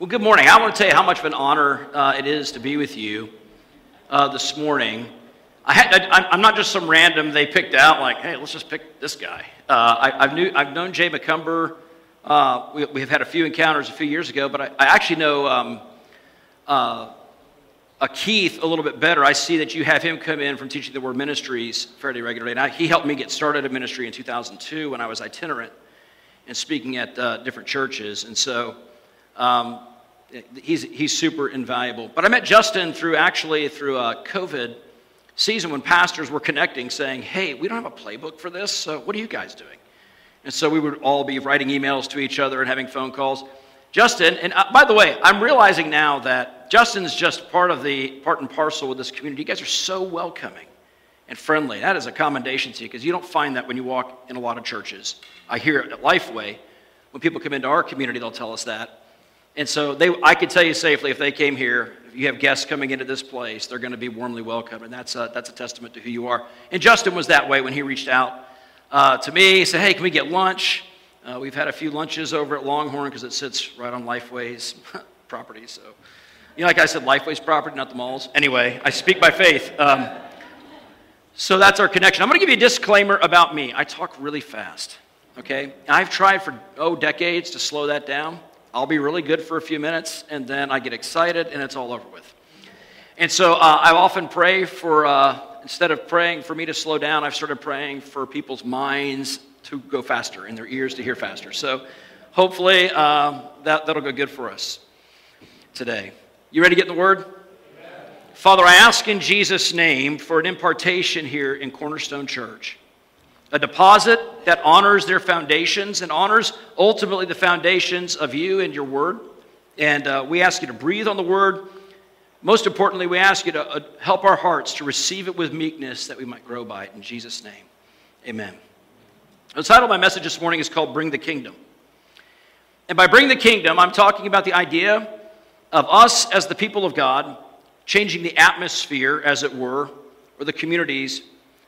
Well, good morning. I want to tell you how much of an honor uh, it is to be with you uh, this morning. I am not just some random they picked out, like, hey, let's just pick this guy. Uh, I, have knew, I've known Jay McCumber. Uh, we, we, have had a few encounters a few years ago, but I, I actually know um, uh, a Keith a little bit better. I see that you have him come in from teaching the word ministries fairly regularly. And I, he helped me get started in ministry in 2002 when I was itinerant and speaking at uh, different churches. And so, um, he's, he's super invaluable. But I met Justin through actually through a COVID season when pastors were connecting saying, hey, we don't have a playbook for this, so what are you guys doing? And so we would all be writing emails to each other and having phone calls. Justin, and uh, by the way, I'm realizing now that Justin's just part of the part and parcel with this community. You guys are so welcoming and friendly. That is a commendation to you because you don't find that when you walk in a lot of churches. I hear it at Lifeway. When people come into our community, they'll tell us that. And so they, I can tell you safely if they came here, if you have guests coming into this place, they're going to be warmly welcome. And that's a, that's a testament to who you are. And Justin was that way when he reached out uh, to me. He said, Hey, can we get lunch? Uh, we've had a few lunches over at Longhorn because it sits right on Lifeway's property. So, you know, like I said, Lifeway's property, not the malls. Anyway, I speak by faith. Um, so that's our connection. I'm going to give you a disclaimer about me. I talk really fast, okay? I've tried for, oh, decades to slow that down. I'll be really good for a few minutes, and then I get excited, and it's all over with. And so uh, I often pray for, uh, instead of praying for me to slow down, I've started praying for people's minds to go faster and their ears to hear faster. So hopefully uh, that, that'll go good for us today. You ready to get in the Word? Father, I ask in Jesus' name for an impartation here in Cornerstone Church a deposit that honors their foundations and honors ultimately the foundations of you and your word. And uh, we ask you to breathe on the word. Most importantly, we ask you to uh, help our hearts to receive it with meekness that we might grow by it. In Jesus' name, amen. The title of my message this morning is called Bring the Kingdom. And by bring the kingdom, I'm talking about the idea of us as the people of God changing the atmosphere, as it were, or the communities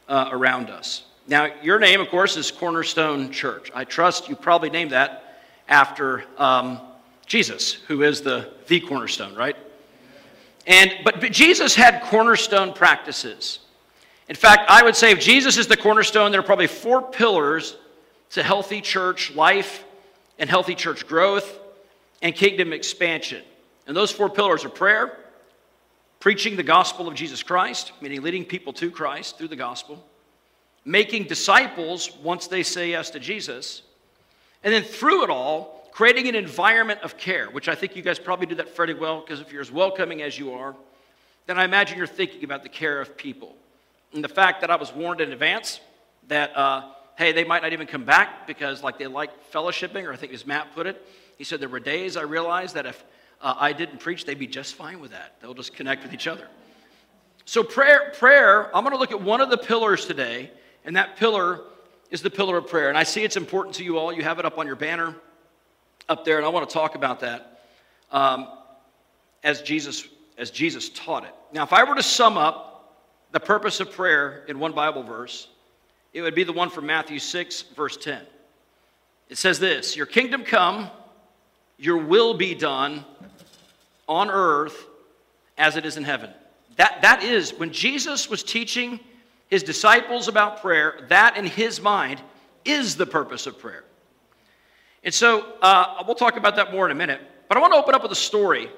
uh, around us. Now, your name, of course, is Cornerstone Church. I trust you probably named that after um, Jesus, who is the, the cornerstone, right? And, but, but Jesus had cornerstone practices. In fact, I would say if Jesus is the cornerstone, there are probably four pillars to healthy church life and healthy church growth and kingdom expansion. And those four pillars are prayer, preaching the gospel of Jesus Christ, meaning leading people to Christ through the gospel, making disciples once they say yes to Jesus, and then through it all, creating an environment of care, which I think you guys probably do that fairly well because if you're as welcoming as you are, then I imagine you're thinking about the care of people. And the fact that I was warned in advance that, uh, hey, they might not even come back because, like, they like fellowshipping, or I think as Matt put it, he said there were days I realized that if uh, I didn't preach, they'd be just fine with that. They'll just connect with each other. So, prayer, prayer I'm going to look at one of the pillars today and that pillar is the pillar of prayer. And I see it's important to you all. You have it up on your banner up there, and I want to talk about that um, as, Jesus, as Jesus taught it. Now, if I were to sum up the purpose of prayer in one Bible verse, it would be the one from Matthew 6, verse 10. It says this Your kingdom come, your will be done on earth as it is in heaven. That, that is, when Jesus was teaching his disciples about prayer, that in his mind is the purpose of prayer. And so uh, we'll talk about that more in a minute. But I want to open up with a story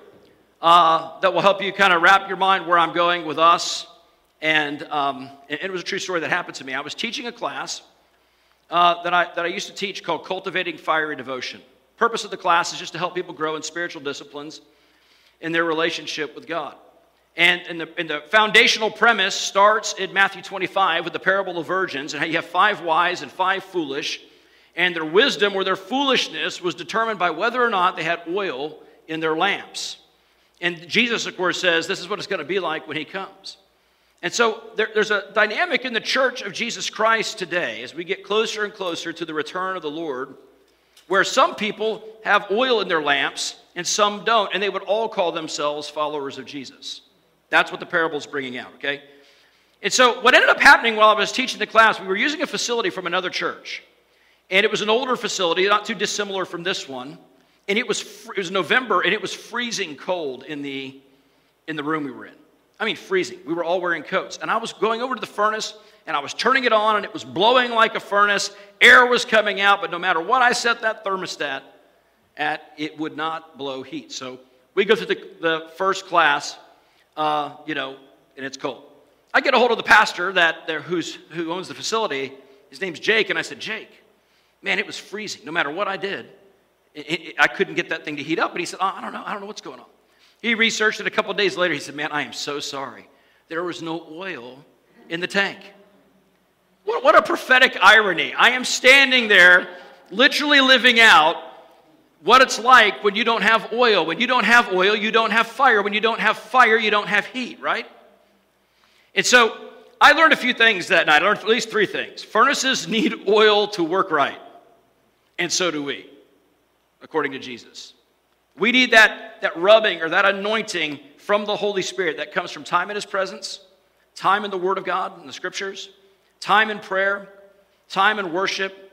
uh, that will help you kind of wrap your mind where I'm going with us. And, um, and it was a true story that happened to me. I was teaching a class uh, that, I, that I used to teach called Cultivating Fiery Devotion. Purpose of the class is just to help people grow in spiritual disciplines in their relationship with God. And, and, the, and the foundational premise starts in Matthew 25 with the parable of virgins, and how you have five wise and five foolish, and their wisdom or their foolishness was determined by whether or not they had oil in their lamps. And Jesus, of course, says this is what it's going to be like when he comes. And so there, there's a dynamic in the church of Jesus Christ today as we get closer and closer to the return of the Lord, where some people have oil in their lamps and some don't, and they would all call themselves followers of Jesus. That's what the parable is bringing out, okay? And so, what ended up happening while I was teaching the class, we were using a facility from another church. And it was an older facility, not too dissimilar from this one. And it was, it was November, and it was freezing cold in the, in the room we were in. I mean, freezing. We were all wearing coats. And I was going over to the furnace, and I was turning it on, and it was blowing like a furnace. Air was coming out, but no matter what I set that thermostat at, it would not blow heat. So we go through the, the first class, uh, you know, and it's cold. I get a hold of the pastor that there, who's, who owns the facility. His name's Jake, and I said, Jake, man, it was freezing. No matter what I did, it, it, I couldn't get that thing to heat up. And he said, oh, I don't know. I don't know what's going on. He researched it a couple days later. He said, Man, I am so sorry. There was no oil in the tank. What, what a prophetic irony. I am standing there, literally living out what it's like when you don't have oil. When you don't have oil, you don't have fire. When you don't have fire, you don't have heat, right? And so I learned a few things that night. I learned at least three things. Furnaces need oil to work right, and so do we, according to Jesus. We need that, that rubbing or that anointing from the Holy Spirit that comes from time in His presence, time in the Word of God in the Scriptures, time in prayer, time in worship.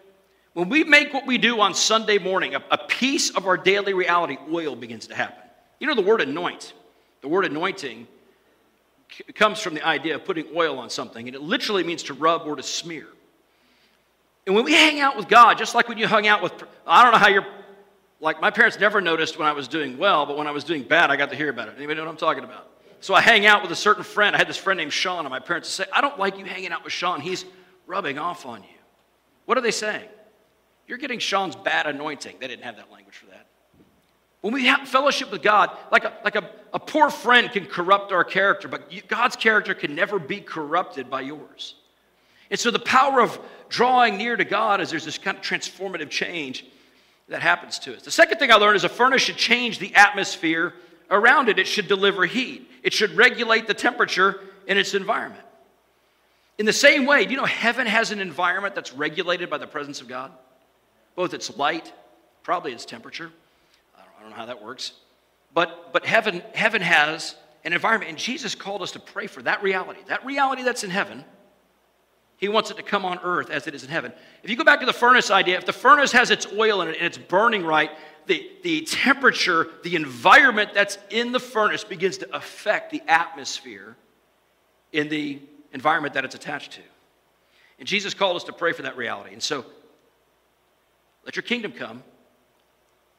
When we make what we do on Sunday morning a, a piece of our daily reality, oil begins to happen. You know the word anoint, the word anointing comes from the idea of putting oil on something, and it literally means to rub or to smear. And when we hang out with God, just like when you hung out with, I don't know how you're like my parents never noticed when I was doing well, but when I was doing bad, I got to hear about it. Anybody know what I'm talking about? So I hang out with a certain friend. I had this friend named Sean, and my parents would say, I don't like you hanging out with Sean. He's rubbing off on you. What are they saying? You're getting Sean's bad anointing. They didn't have that language for that. When we have fellowship with God, like a, like a, a poor friend can corrupt our character, but God's character can never be corrupted by yours. And so the power of drawing near to God is there's this kind of transformative change that happens to us. The second thing I learned is a furnace should change the atmosphere around it. It should deliver heat, it should regulate the temperature in its environment. In the same way, do you know heaven has an environment that's regulated by the presence of God? Both its light, probably its temperature. I don't, I don't know how that works. But, but heaven, heaven has an environment, and Jesus called us to pray for that reality. That reality that's in heaven he wants it to come on earth as it is in heaven. If you go back to the furnace idea, if the furnace has its oil in it and it's burning right, the, the temperature, the environment that's in the furnace begins to affect the atmosphere in the environment that it's attached to. And Jesus called us to pray for that reality. And so, let your kingdom come,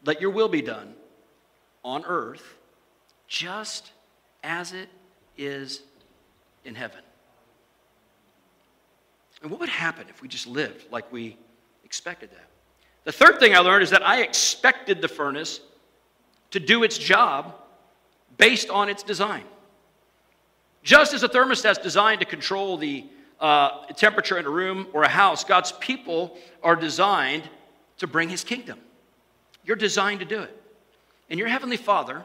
let your will be done on earth just as it is in heaven. And what would happen if we just lived like we expected that? The third thing I learned is that I expected the furnace to do its job based on its design. Just as a thermostat's designed to control the uh, temperature in a room or a house, God's people are designed to bring his kingdom. You're designed to do it. And your heavenly Father,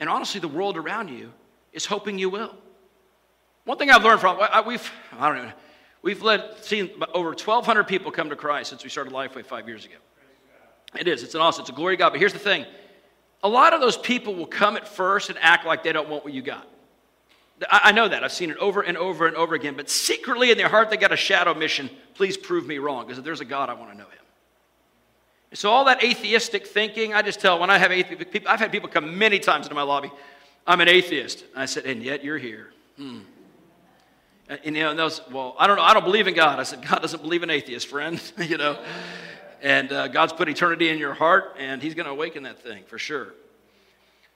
and honestly, the world around you, is hoping you will. One thing I've learned from, we've, I don't know, We've led, seen over 1,200 people come to Christ since we started Lifeway five years ago. It is. It's an awesome. It's a glory of God. But here's the thing a lot of those people will come at first and act like they don't want what you got. I know that. I've seen it over and over and over again. But secretly in their heart, they got a shadow mission. Please prove me wrong. Because if there's a God, I want to know him. So all that atheistic thinking, I just tell when I have atheist people, I've had people come many times into my lobby. I'm an atheist. I said, and yet you're here. Hmm. And, you know, and those, well, I don't know, I don't believe in God. I said, God doesn't believe in atheists, friend, you know. And uh, God's put eternity in your heart, and He's going to awaken that thing for sure.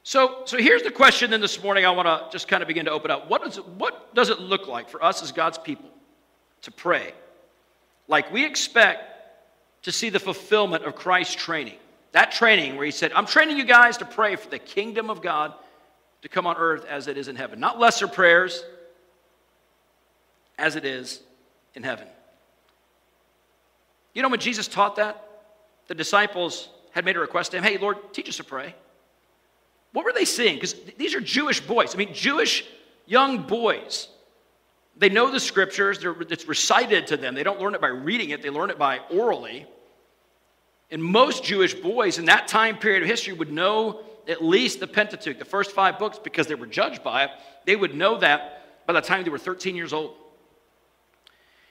So, so here's the question then this morning I want to just kind of begin to open up. What does, what does it look like for us as God's people to pray like we expect to see the fulfillment of Christ's training? That training where He said, I'm training you guys to pray for the kingdom of God to come on earth as it is in heaven. Not lesser prayers, as it is in heaven. You know, when Jesus taught that, the disciples had made a request to him, Hey, Lord, teach us to pray. What were they seeing? Because these are Jewish boys. I mean, Jewish young boys. They know the scriptures, it's recited to them. They don't learn it by reading it, they learn it by orally. And most Jewish boys in that time period of history would know at least the Pentateuch, the first five books, because they were judged by it. They would know that by the time they were 13 years old.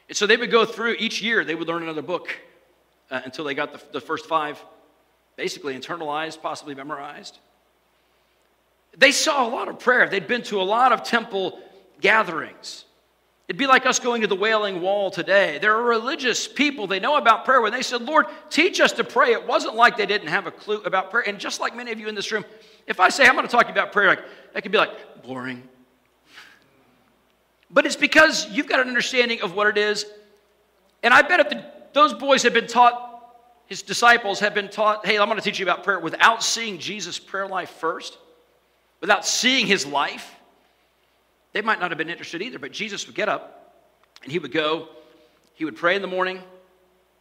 And so they would go through each year, they would learn another book uh, until they got the, the first five basically internalized, possibly memorized. They saw a lot of prayer. They'd been to a lot of temple gatherings. It'd be like us going to the Wailing Wall today. There are religious people, they know about prayer. When they said, Lord, teach us to pray, it wasn't like they didn't have a clue about prayer. And just like many of you in this room, if I say I'm going to talk about prayer, like, that could be like boring. But it's because you've got an understanding of what it is. And I bet if the, those boys had been taught, his disciples had been taught, hey, I'm going to teach you about prayer without seeing Jesus' prayer life first, without seeing his life, they might not have been interested either. But Jesus would get up and he would go, he would pray in the morning.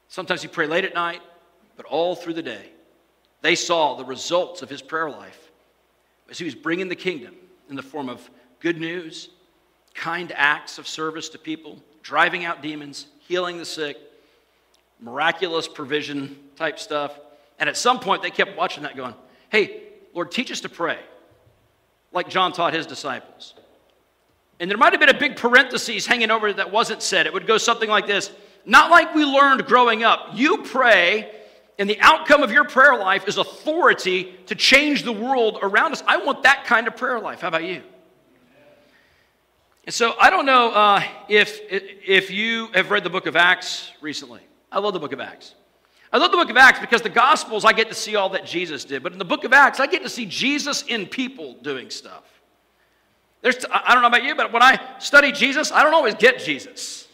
Sometimes he'd pray late at night, but all through the day, they saw the results of his prayer life as he was bringing the kingdom in the form of good news, kind acts of service to people, driving out demons, healing the sick, miraculous provision type stuff. And at some point, they kept watching that going, hey, Lord, teach us to pray, like John taught his disciples. And there might have been a big parenthesis hanging over that wasn't said. It would go something like this Not like we learned growing up. You pray, and the outcome of your prayer life is authority to change the world around us. I want that kind of prayer life. How about you? And so I don't know uh, if, if you have read the book of Acts recently. I love the book of Acts. I love the book of Acts because the Gospels, I get to see all that Jesus did. But in the book of Acts, I get to see Jesus in people doing stuff. There's, I don't know about you, but when I study Jesus, I don't always get Jesus.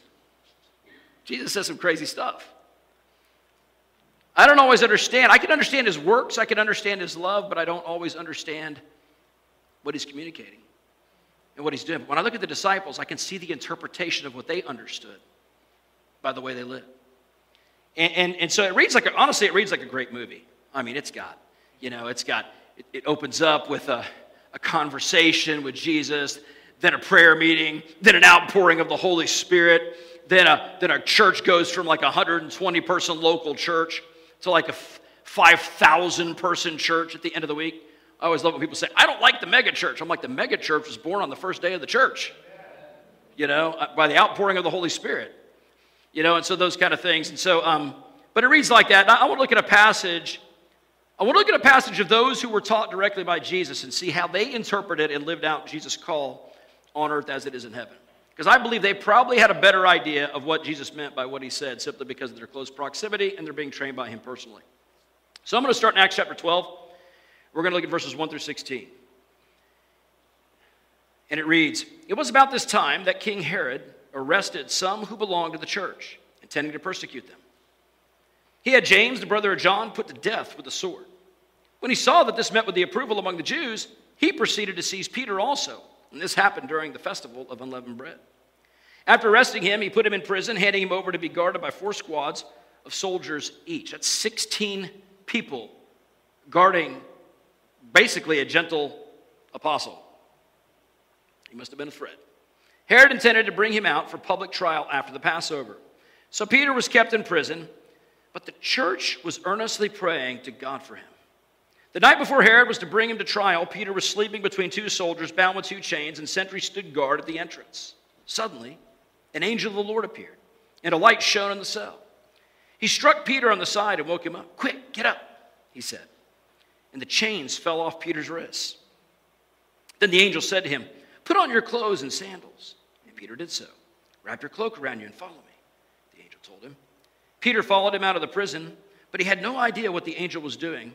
Jesus says some crazy stuff. I don't always understand. I can understand his works, I can understand his love, but I don't always understand what he's communicating and what he's doing. When I look at the disciples, I can see the interpretation of what they understood by the way they live. And, and, and so it reads like, a, honestly, it reads like a great movie. I mean, it's got, you know, it's got, it, it opens up with a, a conversation with Jesus, then a prayer meeting, then an outpouring of the Holy Spirit, then a, then a church goes from like a 120 person local church to like a 5,000 person church at the end of the week. I always love when people say, I don't like the mega church. I'm like, the mega church was born on the first day of the church, you know, uh, by the outpouring of the Holy Spirit, you know, and so those kind of things. And so, um, but it reads like that. I want to look at a passage. I want to look at a passage of those who were taught directly by Jesus and see how they interpreted and lived out Jesus' call on earth as it is in heaven. Because I believe they probably had a better idea of what Jesus meant by what he said simply because of their close proximity and they're being trained by him personally. So I'm going to start in Acts chapter 12. We're going to look at verses 1 through 16. And it reads It was about this time that King Herod arrested some who belonged to the church, intending to persecute them. He had James, the brother of John, put to death with a sword. When he saw that this met with the approval among the Jews, he proceeded to seize Peter also. And this happened during the festival of unleavened bread. After arresting him, he put him in prison, handing him over to be guarded by four squads of soldiers each. That's 16 people guarding basically a gentle apostle. He must have been a threat. Herod intended to bring him out for public trial after the Passover. So Peter was kept in prison, but the church was earnestly praying to God for him. The night before Herod was to bring him to trial, Peter was sleeping between two soldiers bound with two chains, and sentries stood guard at the entrance. Suddenly, an angel of the Lord appeared, and a light shone in the cell. He struck Peter on the side and woke him up. Quick, get up, he said and the chains fell off Peter's wrists. Then the angel said to him, Put on your clothes and sandals. And Peter did so. Wrap your cloak around you and follow me, the angel told him. Peter followed him out of the prison, but he had no idea what the angel was doing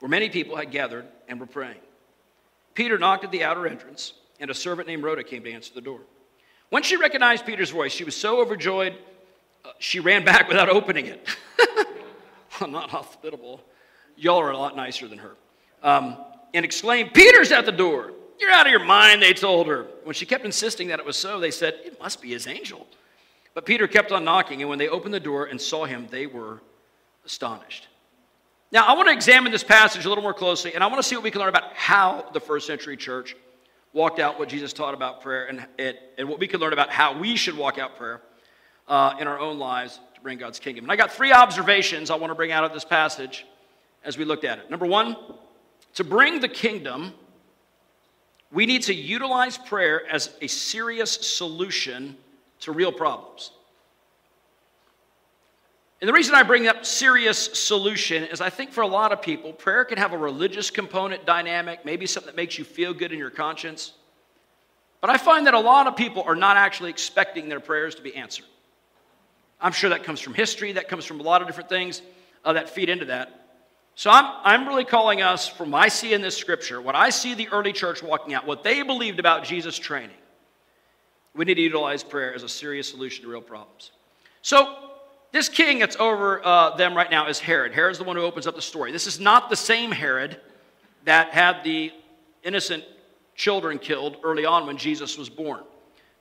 where many people had gathered and were praying. Peter knocked at the outer entrance, and a servant named Rhoda came to answer the door. When she recognized Peter's voice, she was so overjoyed, uh, she ran back without opening it. I'm not hospitable Y'all are a lot nicer than her. Um, and exclaimed, Peter's at the door. You're out of your mind, they told her. When she kept insisting that it was so, they said, It must be his angel. But Peter kept on knocking, and when they opened the door and saw him, they were astonished. Now, I want to examine this passage a little more closely, and I want to see what we can learn about how the first century church walked out what Jesus taught about prayer and, and, and what we can learn about how we should walk out prayer uh, in our own lives to bring God's kingdom. And I got three observations I want to bring out of this passage as we looked at it. Number one, to bring the kingdom, we need to utilize prayer as a serious solution to real problems. And the reason I bring up serious solution is I think for a lot of people, prayer can have a religious component dynamic, maybe something that makes you feel good in your conscience. But I find that a lot of people are not actually expecting their prayers to be answered. I'm sure that comes from history, that comes from a lot of different things uh, that feed into that. So I'm, I'm really calling us, from what I see in this scripture, what I see the early church walking out, what they believed about Jesus' training. We need to utilize prayer as a serious solution to real problems. So this king that's over uh, them right now is Herod. Herod's the one who opens up the story. This is not the same Herod that had the innocent children killed early on when Jesus was born.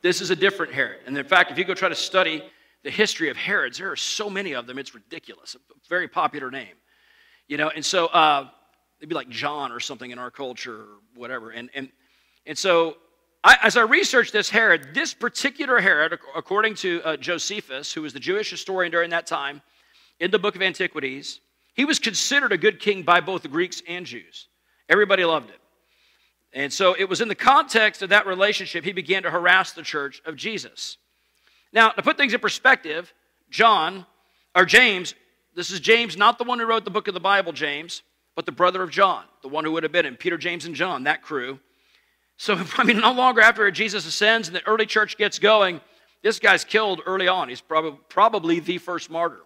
This is a different Herod. And in fact, if you go try to study the history of Herods, there are so many of them, it's ridiculous. A very popular name. You know, and so uh, it'd be like John or something in our culture or whatever. And, and, and so I, as I researched this Herod, this particular Herod, according to uh, Josephus, who was the Jewish historian during that time, in the book of Antiquities, he was considered a good king by both the Greeks and Jews. Everybody loved him. And so it was in the context of that relationship he began to harass the church of Jesus. Now, to put things in perspective, John, or James, this is James, not the one who wrote the book of the Bible, James, but the brother of John, the one who would have been in Peter, James, and John, that crew. So, I mean, no longer after Jesus ascends and the early church gets going, this guy's killed early on. He's probably, probably the first martyr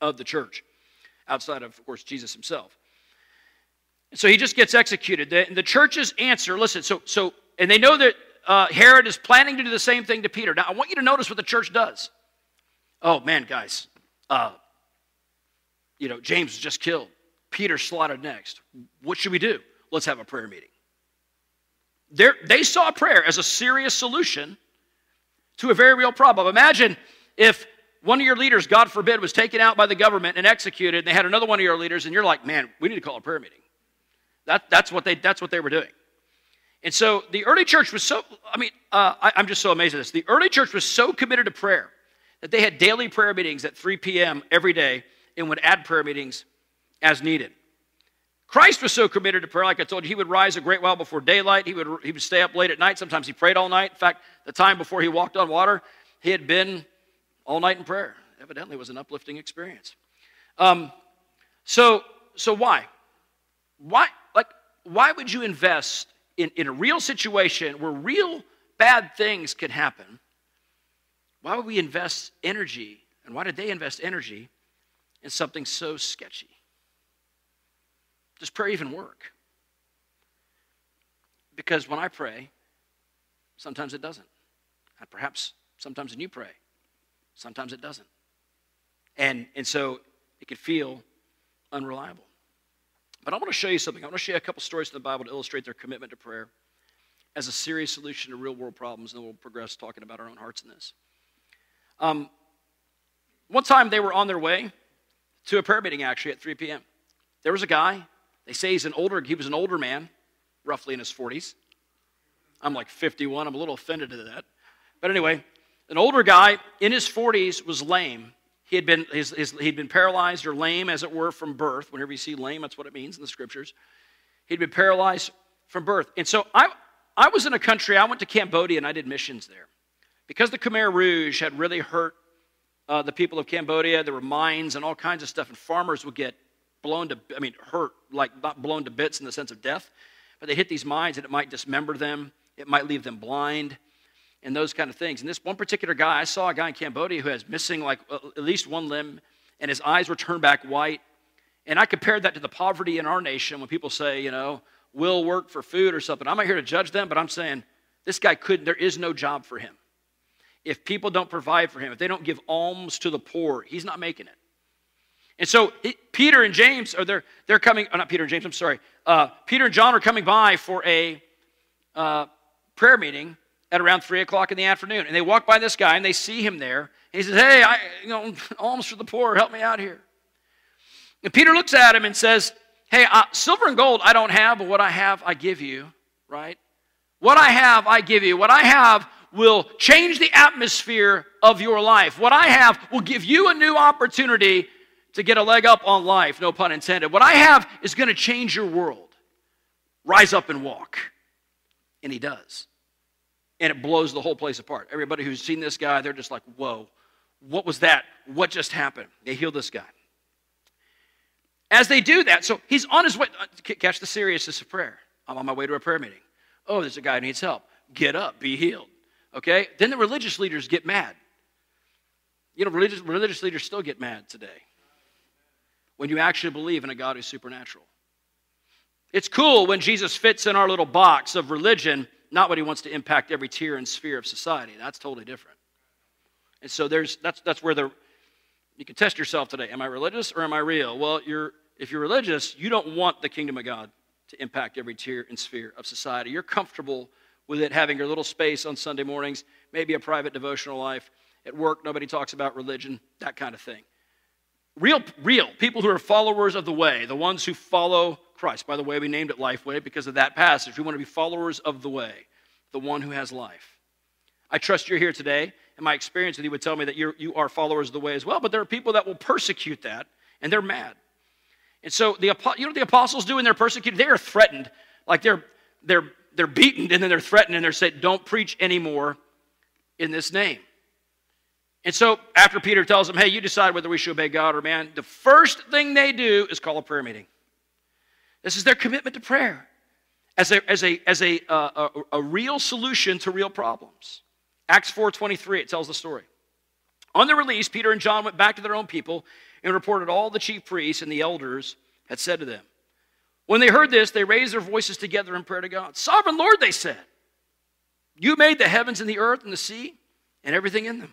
of the church, outside of, of course, Jesus himself. So he just gets executed. The, the church's answer, listen, so, so and they know that uh, Herod is planning to do the same thing to Peter. Now, I want you to notice what the church does. Oh, man, guys, uh, you know, James was just killed. Peter slaughtered next. What should we do? Let's have a prayer meeting. They saw prayer as a serious solution to a very real problem. Imagine if one of your leaders, God forbid, was taken out by the government and executed, and they had another one of your leaders, and you're like, man, we need to call a prayer meeting. That, that's, what they, that's what they were doing. And so the early church was so, I mean, uh, I, I'm just so amazed at this. The early church was so committed to prayer that they had daily prayer meetings at 3 p.m. every day and would add prayer meetings as needed. Christ was so committed to prayer, like I told you, he would rise a great while before daylight. He would, he would stay up late at night. Sometimes he prayed all night. In fact, the time before he walked on water, he had been all night in prayer. Evidently, it was an uplifting experience. Um, so, so why? Why, like, why would you invest in, in a real situation where real bad things could happen? Why would we invest energy, and why did they invest energy in something so sketchy? Does prayer even work? Because when I pray, sometimes it doesn't. And perhaps sometimes when you pray, sometimes it doesn't. And, and so it could feel unreliable. But I want to show you something. I want to show you a couple stories in the Bible to illustrate their commitment to prayer as a serious solution to real world problems, and then we'll progress talking about our own hearts in this. Um, one time they were on their way to a prayer meeting actually at 3 p.m. There was a guy they say he's an older, he was an older man, roughly in his 40s. I'm like 51. I'm a little offended to that. But anyway, an older guy in his 40s was lame. He had been, his, his, he'd been paralyzed or lame, as it were, from birth. Whenever you see lame, that's what it means in the scriptures. He'd been paralyzed from birth. And so I, I was in a country, I went to Cambodia and I did missions there. Because the Khmer Rouge had really hurt uh, the people of Cambodia, there were mines and all kinds of stuff, and farmers would get blown to, I mean, hurt, like not blown to bits in the sense of death, but they hit these mines and it might dismember them, it might leave them blind, and those kind of things. And this one particular guy, I saw a guy in Cambodia who has missing like at least one limb, and his eyes were turned back white. And I compared that to the poverty in our nation when people say, you know, will work for food or something. I'm not here to judge them, but I'm saying this guy couldn't, there is no job for him. If people don't provide for him, if they don't give alms to the poor, he's not making it. And so Peter and James are they're, they're coming, oh, not Peter and James, I'm sorry. Uh, Peter and John are coming by for a uh, prayer meeting at around 3 o'clock in the afternoon. And they walk by this guy and they see him there. And he says, Hey, I, you know, alms for the poor, help me out here. And Peter looks at him and says, Hey, uh, silver and gold I don't have, but what I have I give you, right? What I have I give you. What I have will change the atmosphere of your life. What I have will give you a new opportunity to get a leg up on life, no pun intended. What I have is going to change your world. Rise up and walk. And he does. And it blows the whole place apart. Everybody who's seen this guy, they're just like, whoa, what was that? What just happened? They heal this guy. As they do that, so he's on his way. Uh, catch the seriousness of prayer. I'm on my way to a prayer meeting. Oh, there's a guy who needs help. Get up, be healed. Okay? Then the religious leaders get mad. You know, religious, religious leaders still get mad today when you actually believe in a God who's supernatural. It's cool when Jesus fits in our little box of religion, not when he wants to impact every tier and sphere of society. That's totally different. And so there's that's that's where the you can test yourself today. Am I religious or am I real? Well, you're if you're religious, you don't want the kingdom of God to impact every tier and sphere of society. You're comfortable with it having your little space on Sunday mornings, maybe a private devotional life. At work, nobody talks about religion, that kind of thing. Real, real people who are followers of the way, the ones who follow Christ. By the way, we named it Lifeway because of that passage. We want to be followers of the way, the one who has life. I trust you're here today, and my experience with you would tell me that you're, you are followers of the way as well, but there are people that will persecute that, and they're mad. And so, the, you know what the apostles do when they're persecuted? They are threatened. Like they're, they're they're beaten and then they're threatened and they're said, don't preach anymore in this name. And so after Peter tells them, hey, you decide whether we should obey God or man, the first thing they do is call a prayer meeting. This is their commitment to prayer as a, as a, as a, uh, a, a real solution to real problems. Acts 4.23, it tells the story. On their release, Peter and John went back to their own people and reported all the chief priests and the elders had said to them. When they heard this, they raised their voices together in prayer to God. Sovereign Lord, they said, You made the heavens and the earth and the sea and everything in them.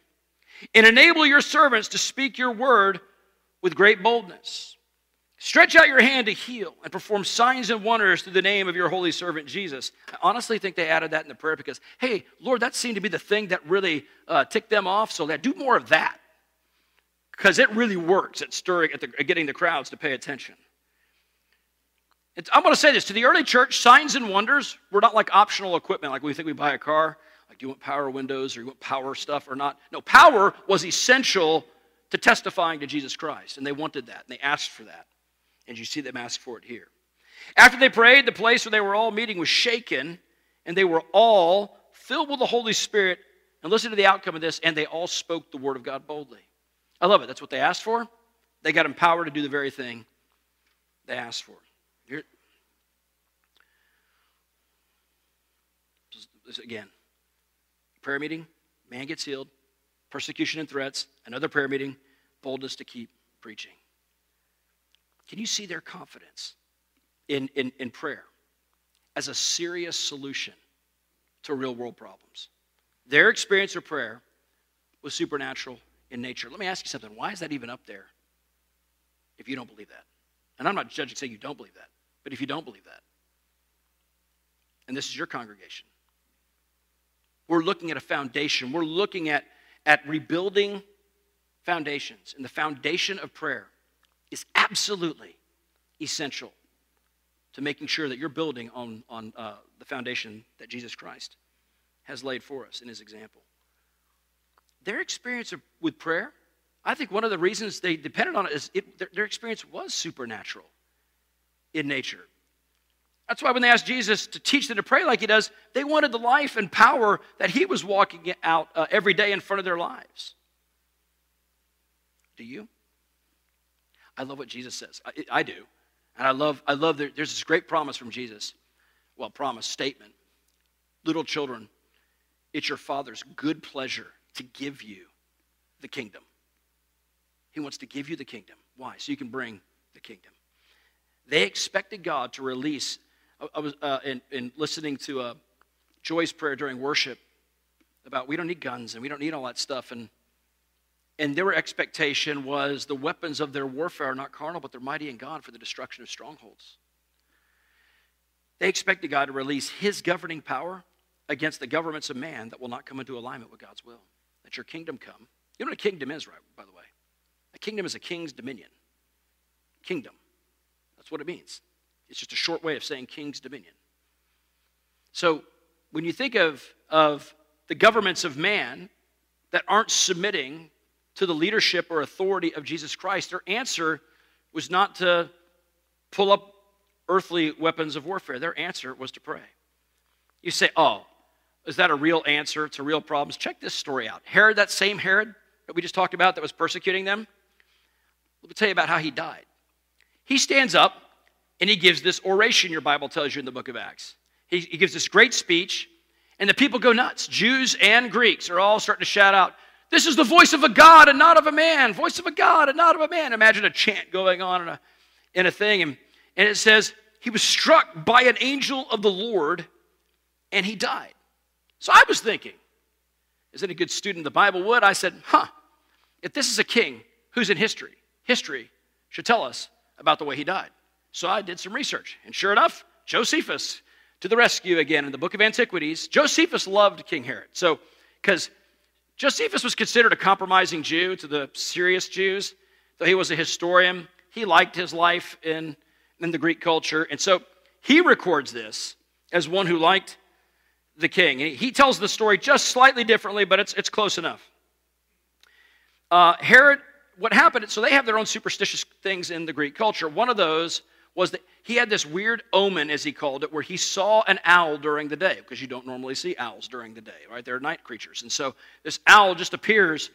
and enable your servants to speak your word with great boldness. Stretch out your hand to heal and perform signs and wonders through the name of your holy servant Jesus. I honestly think they added that in the prayer because, hey, Lord, that seemed to be the thing that really uh, ticked them off. So do more of that because it really works at stirring, at, the, at getting the crowds to pay attention. It's, I'm going to say this to the early church, signs and wonders were not like optional equipment, like we think we buy a car. Do you want power windows or you want power stuff or not? No, power was essential to testifying to Jesus Christ, and they wanted that, and they asked for that. And you see them ask for it here. After they prayed, the place where they were all meeting was shaken, and they were all filled with the Holy Spirit. And listen to the outcome of this, and they all spoke the word of God boldly. I love it. That's what they asked for. They got empowered to do the very thing they asked for. Here, again, prayer meeting, man gets healed, persecution and threats, another prayer meeting, boldness to keep preaching. Can you see their confidence in, in, in prayer as a serious solution to real world problems? Their experience of prayer was supernatural in nature. Let me ask you something. Why is that even up there if you don't believe that? And I'm not judging saying you don't believe that. But if you don't believe that, and this is your congregation, we're looking at a foundation. We're looking at, at rebuilding foundations. And the foundation of prayer is absolutely essential to making sure that you're building on, on uh, the foundation that Jesus Christ has laid for us in his example. Their experience with prayer, I think one of the reasons they depended on it is it, their, their experience was supernatural in nature. That's why when they asked Jesus to teach them to pray like he does, they wanted the life and power that he was walking out uh, every day in front of their lives. Do you? I love what Jesus says. I, I do. And I love, I love there's this great promise from Jesus. Well, promise, statement. Little children, it's your Father's good pleasure to give you the kingdom. He wants to give you the kingdom. Why? So you can bring the kingdom. They expected God to release. I, I was uh, in, in, listening to uh, Joy's prayer during worship about we don't need guns and we don't need all that stuff. And, and their expectation was the weapons of their warfare are not carnal, but they're mighty in God for the destruction of strongholds. They expected God to release his governing power against the governments of man that will not come into alignment with God's will. That your kingdom come. You know what a kingdom is, right, by the way? A kingdom is a king's dominion. Kingdom. That's what it means. It's just a short way of saying king's dominion. So when you think of, of the governments of man that aren't submitting to the leadership or authority of Jesus Christ, their answer was not to pull up earthly weapons of warfare. Their answer was to pray. You say, oh, is that a real answer to real problems? Check this story out. Herod, that same Herod that we just talked about that was persecuting them, let me tell you about how he died. He stands up and he gives this oration, your Bible tells you in the book of Acts. He, he gives this great speech, and the people go nuts. Jews and Greeks are all starting to shout out, This is the voice of a God and not of a man. Voice of a God and not of a man. Imagine a chant going on in a, in a thing. And, and it says, He was struck by an angel of the Lord and he died. So I was thinking, as any good student of the Bible would, I said, huh, if this is a king who's in history, history should tell us about the way he died. So I did some research. And sure enough, Josephus to the rescue again in the book of Antiquities. Josephus loved King Herod. So, because Josephus was considered a compromising Jew to the serious Jews, though he was a historian, he liked his life in, in the Greek culture. And so he records this as one who liked the king. And he tells the story just slightly differently, but it's, it's close enough. Uh, Herod, what happened, so they have their own superstitious things in the Greek culture. One of those was that he had this weird omen, as he called it, where he saw an owl during the day, because you don't normally see owls during the day, right? They're night creatures. And so this owl just appears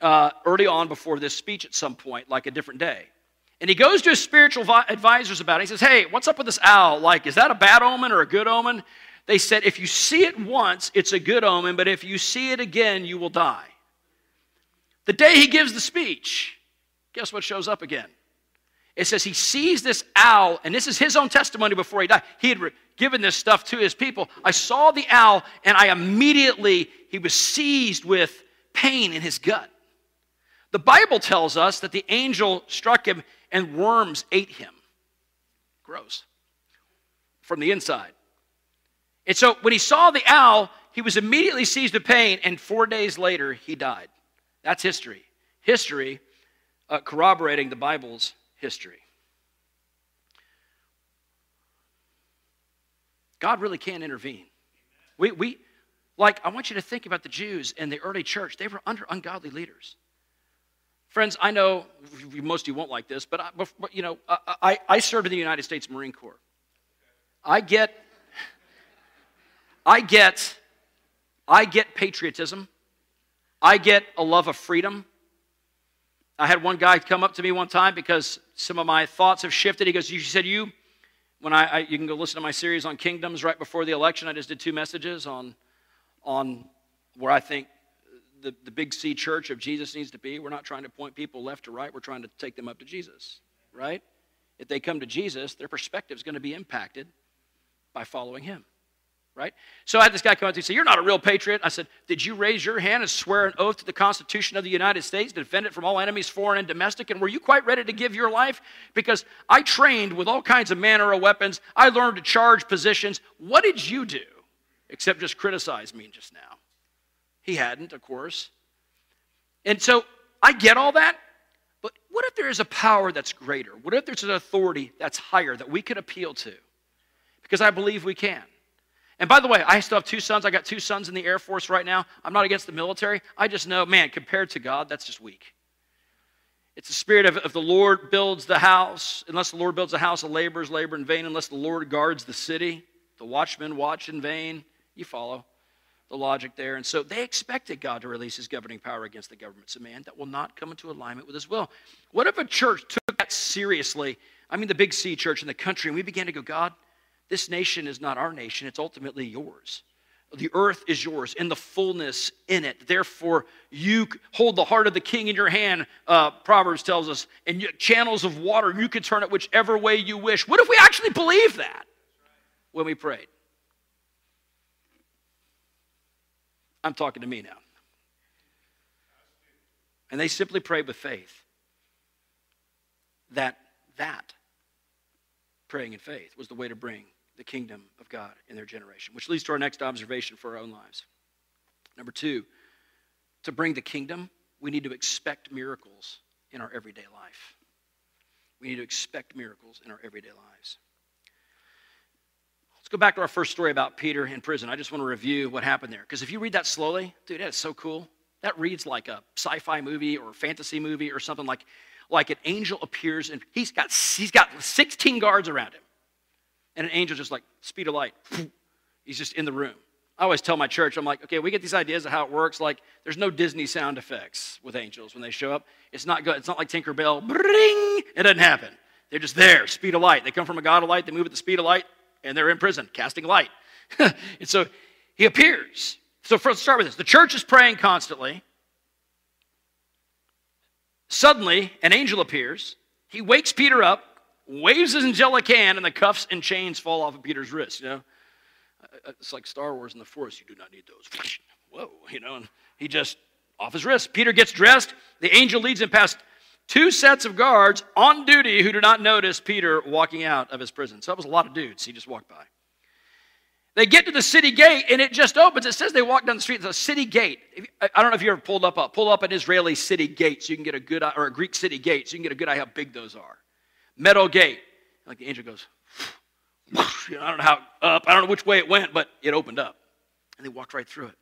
uh, early on before this speech at some point, like a different day. And he goes to his spiritual advisors about it. He says, Hey, what's up with this owl? Like, is that a bad omen or a good omen? They said, If you see it once, it's a good omen, but if you see it again, you will die. The day he gives the speech, guess what shows up again? It says he sees this owl, and this is his own testimony before he died. He had given this stuff to his people. I saw the owl, and I immediately, he was seized with pain in his gut. The Bible tells us that the angel struck him and worms ate him. Gross. From the inside. And so when he saw the owl, he was immediately seized with pain, and four days later, he died. That's history. History uh, corroborating the Bible's history. God really can't intervene. We, we, like, I want you to think about the Jews in the early church. They were under ungodly leaders. Friends, I know most of you won't like this, but, I, you know, I, I served in the United States Marine Corps. I get, I get, I get patriotism. I get a love of freedom. I had one guy come up to me one time because some of my thoughts have shifted. He goes, "You said you." When I, I you can go listen to my series on kingdoms right before the election. I just did two messages on on where I think the, the big C church of Jesus needs to be. We're not trying to point people left to right. We're trying to take them up to Jesus, right? If they come to Jesus, their perspective is going to be impacted by following Him right? So I had this guy come up to me and say, You're not a real patriot. I said, Did you raise your hand and swear an oath to the Constitution of the United States to defend it from all enemies, foreign and domestic? And were you quite ready to give your life? Because I trained with all kinds of manner of weapons. I learned to charge positions. What did you do except just criticize me just now? He hadn't, of course. And so I get all that. But what if there is a power that's greater? What if there's an authority that's higher that we could appeal to? Because I believe we can. And by the way, I still have two sons. I got two sons in the Air Force right now. I'm not against the military. I just know, man, compared to God, that's just weak. It's the spirit of if the Lord builds the house, unless the Lord builds a house, the laborers labor in vain, unless the Lord guards the city, the watchmen watch in vain. You follow the logic there. And so they expected God to release his governing power against the governments of man that will not come into alignment with his will. What if a church took that seriously? I mean, the big C church in the country, and we began to go, God, this nation is not our nation, it's ultimately yours. The earth is yours and the fullness in it. Therefore, you hold the heart of the king in your hand, uh, Proverbs tells us, and you, channels of water, you can turn it whichever way you wish. What if we actually believe that when we prayed? I'm talking to me now. And they simply prayed with faith that that praying in faith was the way to bring the kingdom of God in their generation, which leads to our next observation for our own lives. Number two, to bring the kingdom, we need to expect miracles in our everyday life. We need to expect miracles in our everyday lives. Let's go back to our first story about Peter in prison. I just want to review what happened there. Because if you read that slowly, dude, that is so cool. That reads like a sci fi movie or a fantasy movie or something like, like an angel appears and he's got, he's got 16 guards around him and an angel just like speed of light. He's just in the room. I always tell my church, I'm like, okay, we get these ideas of how it works. Like, there's no Disney sound effects with angels when they show up. It's not good. It's not like Tinkerbell. Bring. It doesn't happen. They're just there, speed of light. They come from a God of light. They move at the speed of light, and they're in prison, casting light. and so he appears. So first, start with this. The church is praying constantly. Suddenly, an angel appears. He wakes Peter up waves his angelic hand, and the cuffs and chains fall off of Peter's wrist. You know, uh, it's like Star Wars in the Force. You do not need those. Whoa, you know, and he just off his wrist. Peter gets dressed. The angel leads him past two sets of guards on duty who do not notice Peter walking out of his prison. So that was a lot of dudes he just walked by. They get to the city gate and it just opens. It says they walk down the street. It's a city gate. I don't know if you ever pulled up, a, pull up an Israeli city gate so you can get a good, or a Greek city gate so you can get a good idea how big those are metal gate. Like the angel goes, know, I don't know how up, I don't know which way it went, but it opened up. And they walked right through it.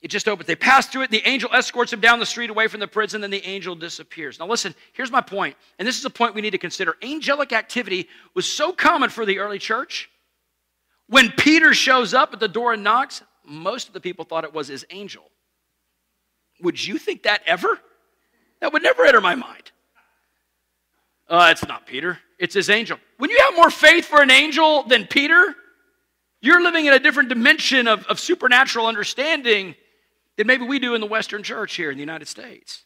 It just opens. They pass through it. The angel escorts him down the street away from the prison. Then the angel disappears. Now, listen, here's my point, and this is a point we need to consider. Angelic activity was so common for the early church. When Peter shows up at the door and knocks, most of the people thought it was his angel. Would you think that ever? That would never enter my mind. Uh, it's not Peter, it's his angel. When you have more faith for an angel than Peter, you're living in a different dimension of, of supernatural understanding than maybe we do in the Western church here in the United States.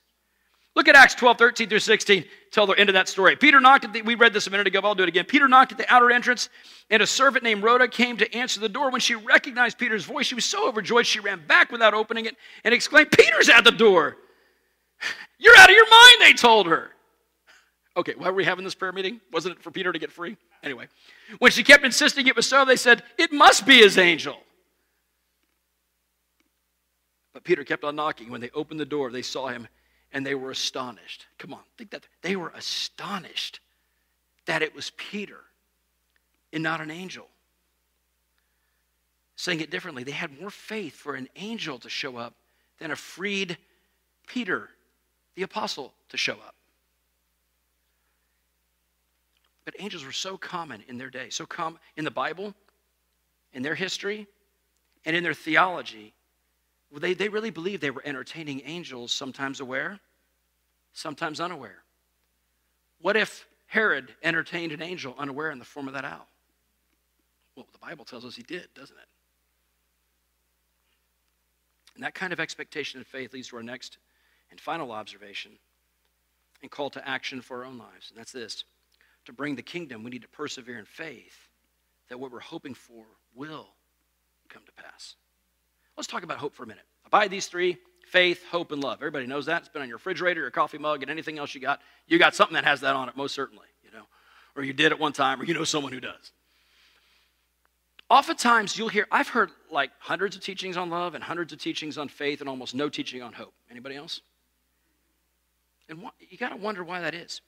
Look at Acts 12, 13 through 16, till the end of that story. Peter knocked at the, we read this a minute ago, I'll do it again. Peter knocked at the outer entrance, and a servant named Rhoda came to answer the door. When she recognized Peter's voice, she was so overjoyed she ran back without opening it and exclaimed, Peter's at the door. You're out of your mind, they told her. Okay, why were we having this prayer meeting? Wasn't it for Peter to get free? Anyway, when she kept insisting it was so, they said, It must be his angel. But Peter kept on knocking. When they opened the door, they saw him and they were astonished. Come on, think that. They were astonished that it was Peter and not an angel. Saying it differently, they had more faith for an angel to show up than a freed Peter, the apostle, to show up. But angels were so common in their day, so common in the Bible, in their history, and in their theology. They, they really believed they were entertaining angels, sometimes aware, sometimes unaware. What if Herod entertained an angel unaware in the form of that owl? Well, the Bible tells us he did, doesn't it? And that kind of expectation and faith leads to our next and final observation and call to action for our own lives. And that's this to bring the kingdom, we need to persevere in faith that what we're hoping for will come to pass. Let's talk about hope for a minute. Abide these three faith, hope, and love. Everybody knows that. It's been on your refrigerator, your coffee mug, and anything else you got. You got something that has that on it, most certainly, you know. Or you did at one time, or you know someone who does. Oftentimes you'll hear, I've heard like hundreds of teachings on love and hundreds of teachings on faith and almost no teaching on hope. Anybody else? And you got to wonder why that is.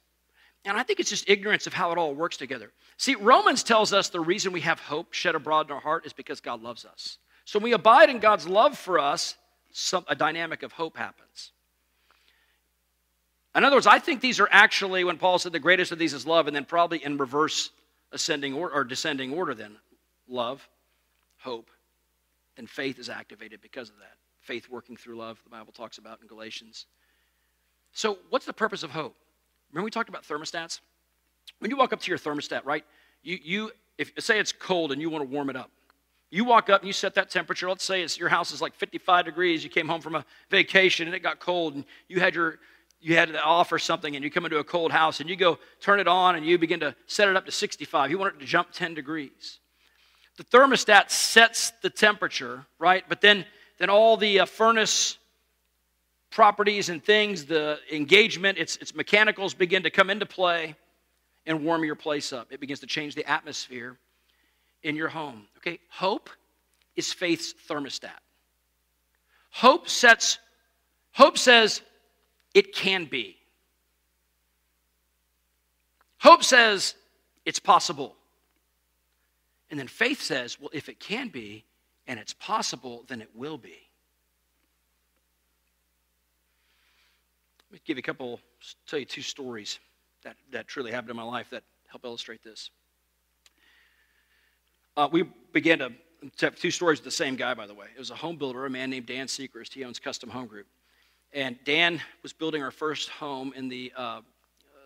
And I think it's just ignorance of how it all works together. See, Romans tells us the reason we have hope shed abroad in our heart is because God loves us. So when we abide in God's love for us, some, a dynamic of hope happens. In other words, I think these are actually, when Paul said the greatest of these is love, and then probably in reverse ascending or, or descending order, then love, hope, then faith is activated because of that. Faith working through love, the Bible talks about in Galatians. So, what's the purpose of hope? Remember we talked about thermostats? When you walk up to your thermostat, right? You, you if say it's cold and you want to warm it up, You walk up and you set that temperature. Let's say it's, your house is like 55 degrees. You came home from a vacation and it got cold, and you had your you had to offer something, and you come into a cold house and you go turn it on and you begin to set it up to 65. You want it to jump 10 degrees. The thermostat sets the temperature, right? But then then all the uh, furnace properties and things, the engagement, its, its mechanicals begin to come into play and warm your place up. It begins to change the atmosphere in your home. Okay, hope is faith's thermostat. Hope sets, hope says it can be. Hope says it's possible. And then faith says, well, if it can be and it's possible, then it will be. Me give you a couple, tell you two stories that, that truly happened in my life that help illustrate this. Uh, we began to have two stories with the same guy, by the way. It was a home builder, a man named Dan Sechrist. He owns Custom Home Group. And Dan was building our first home in the uh,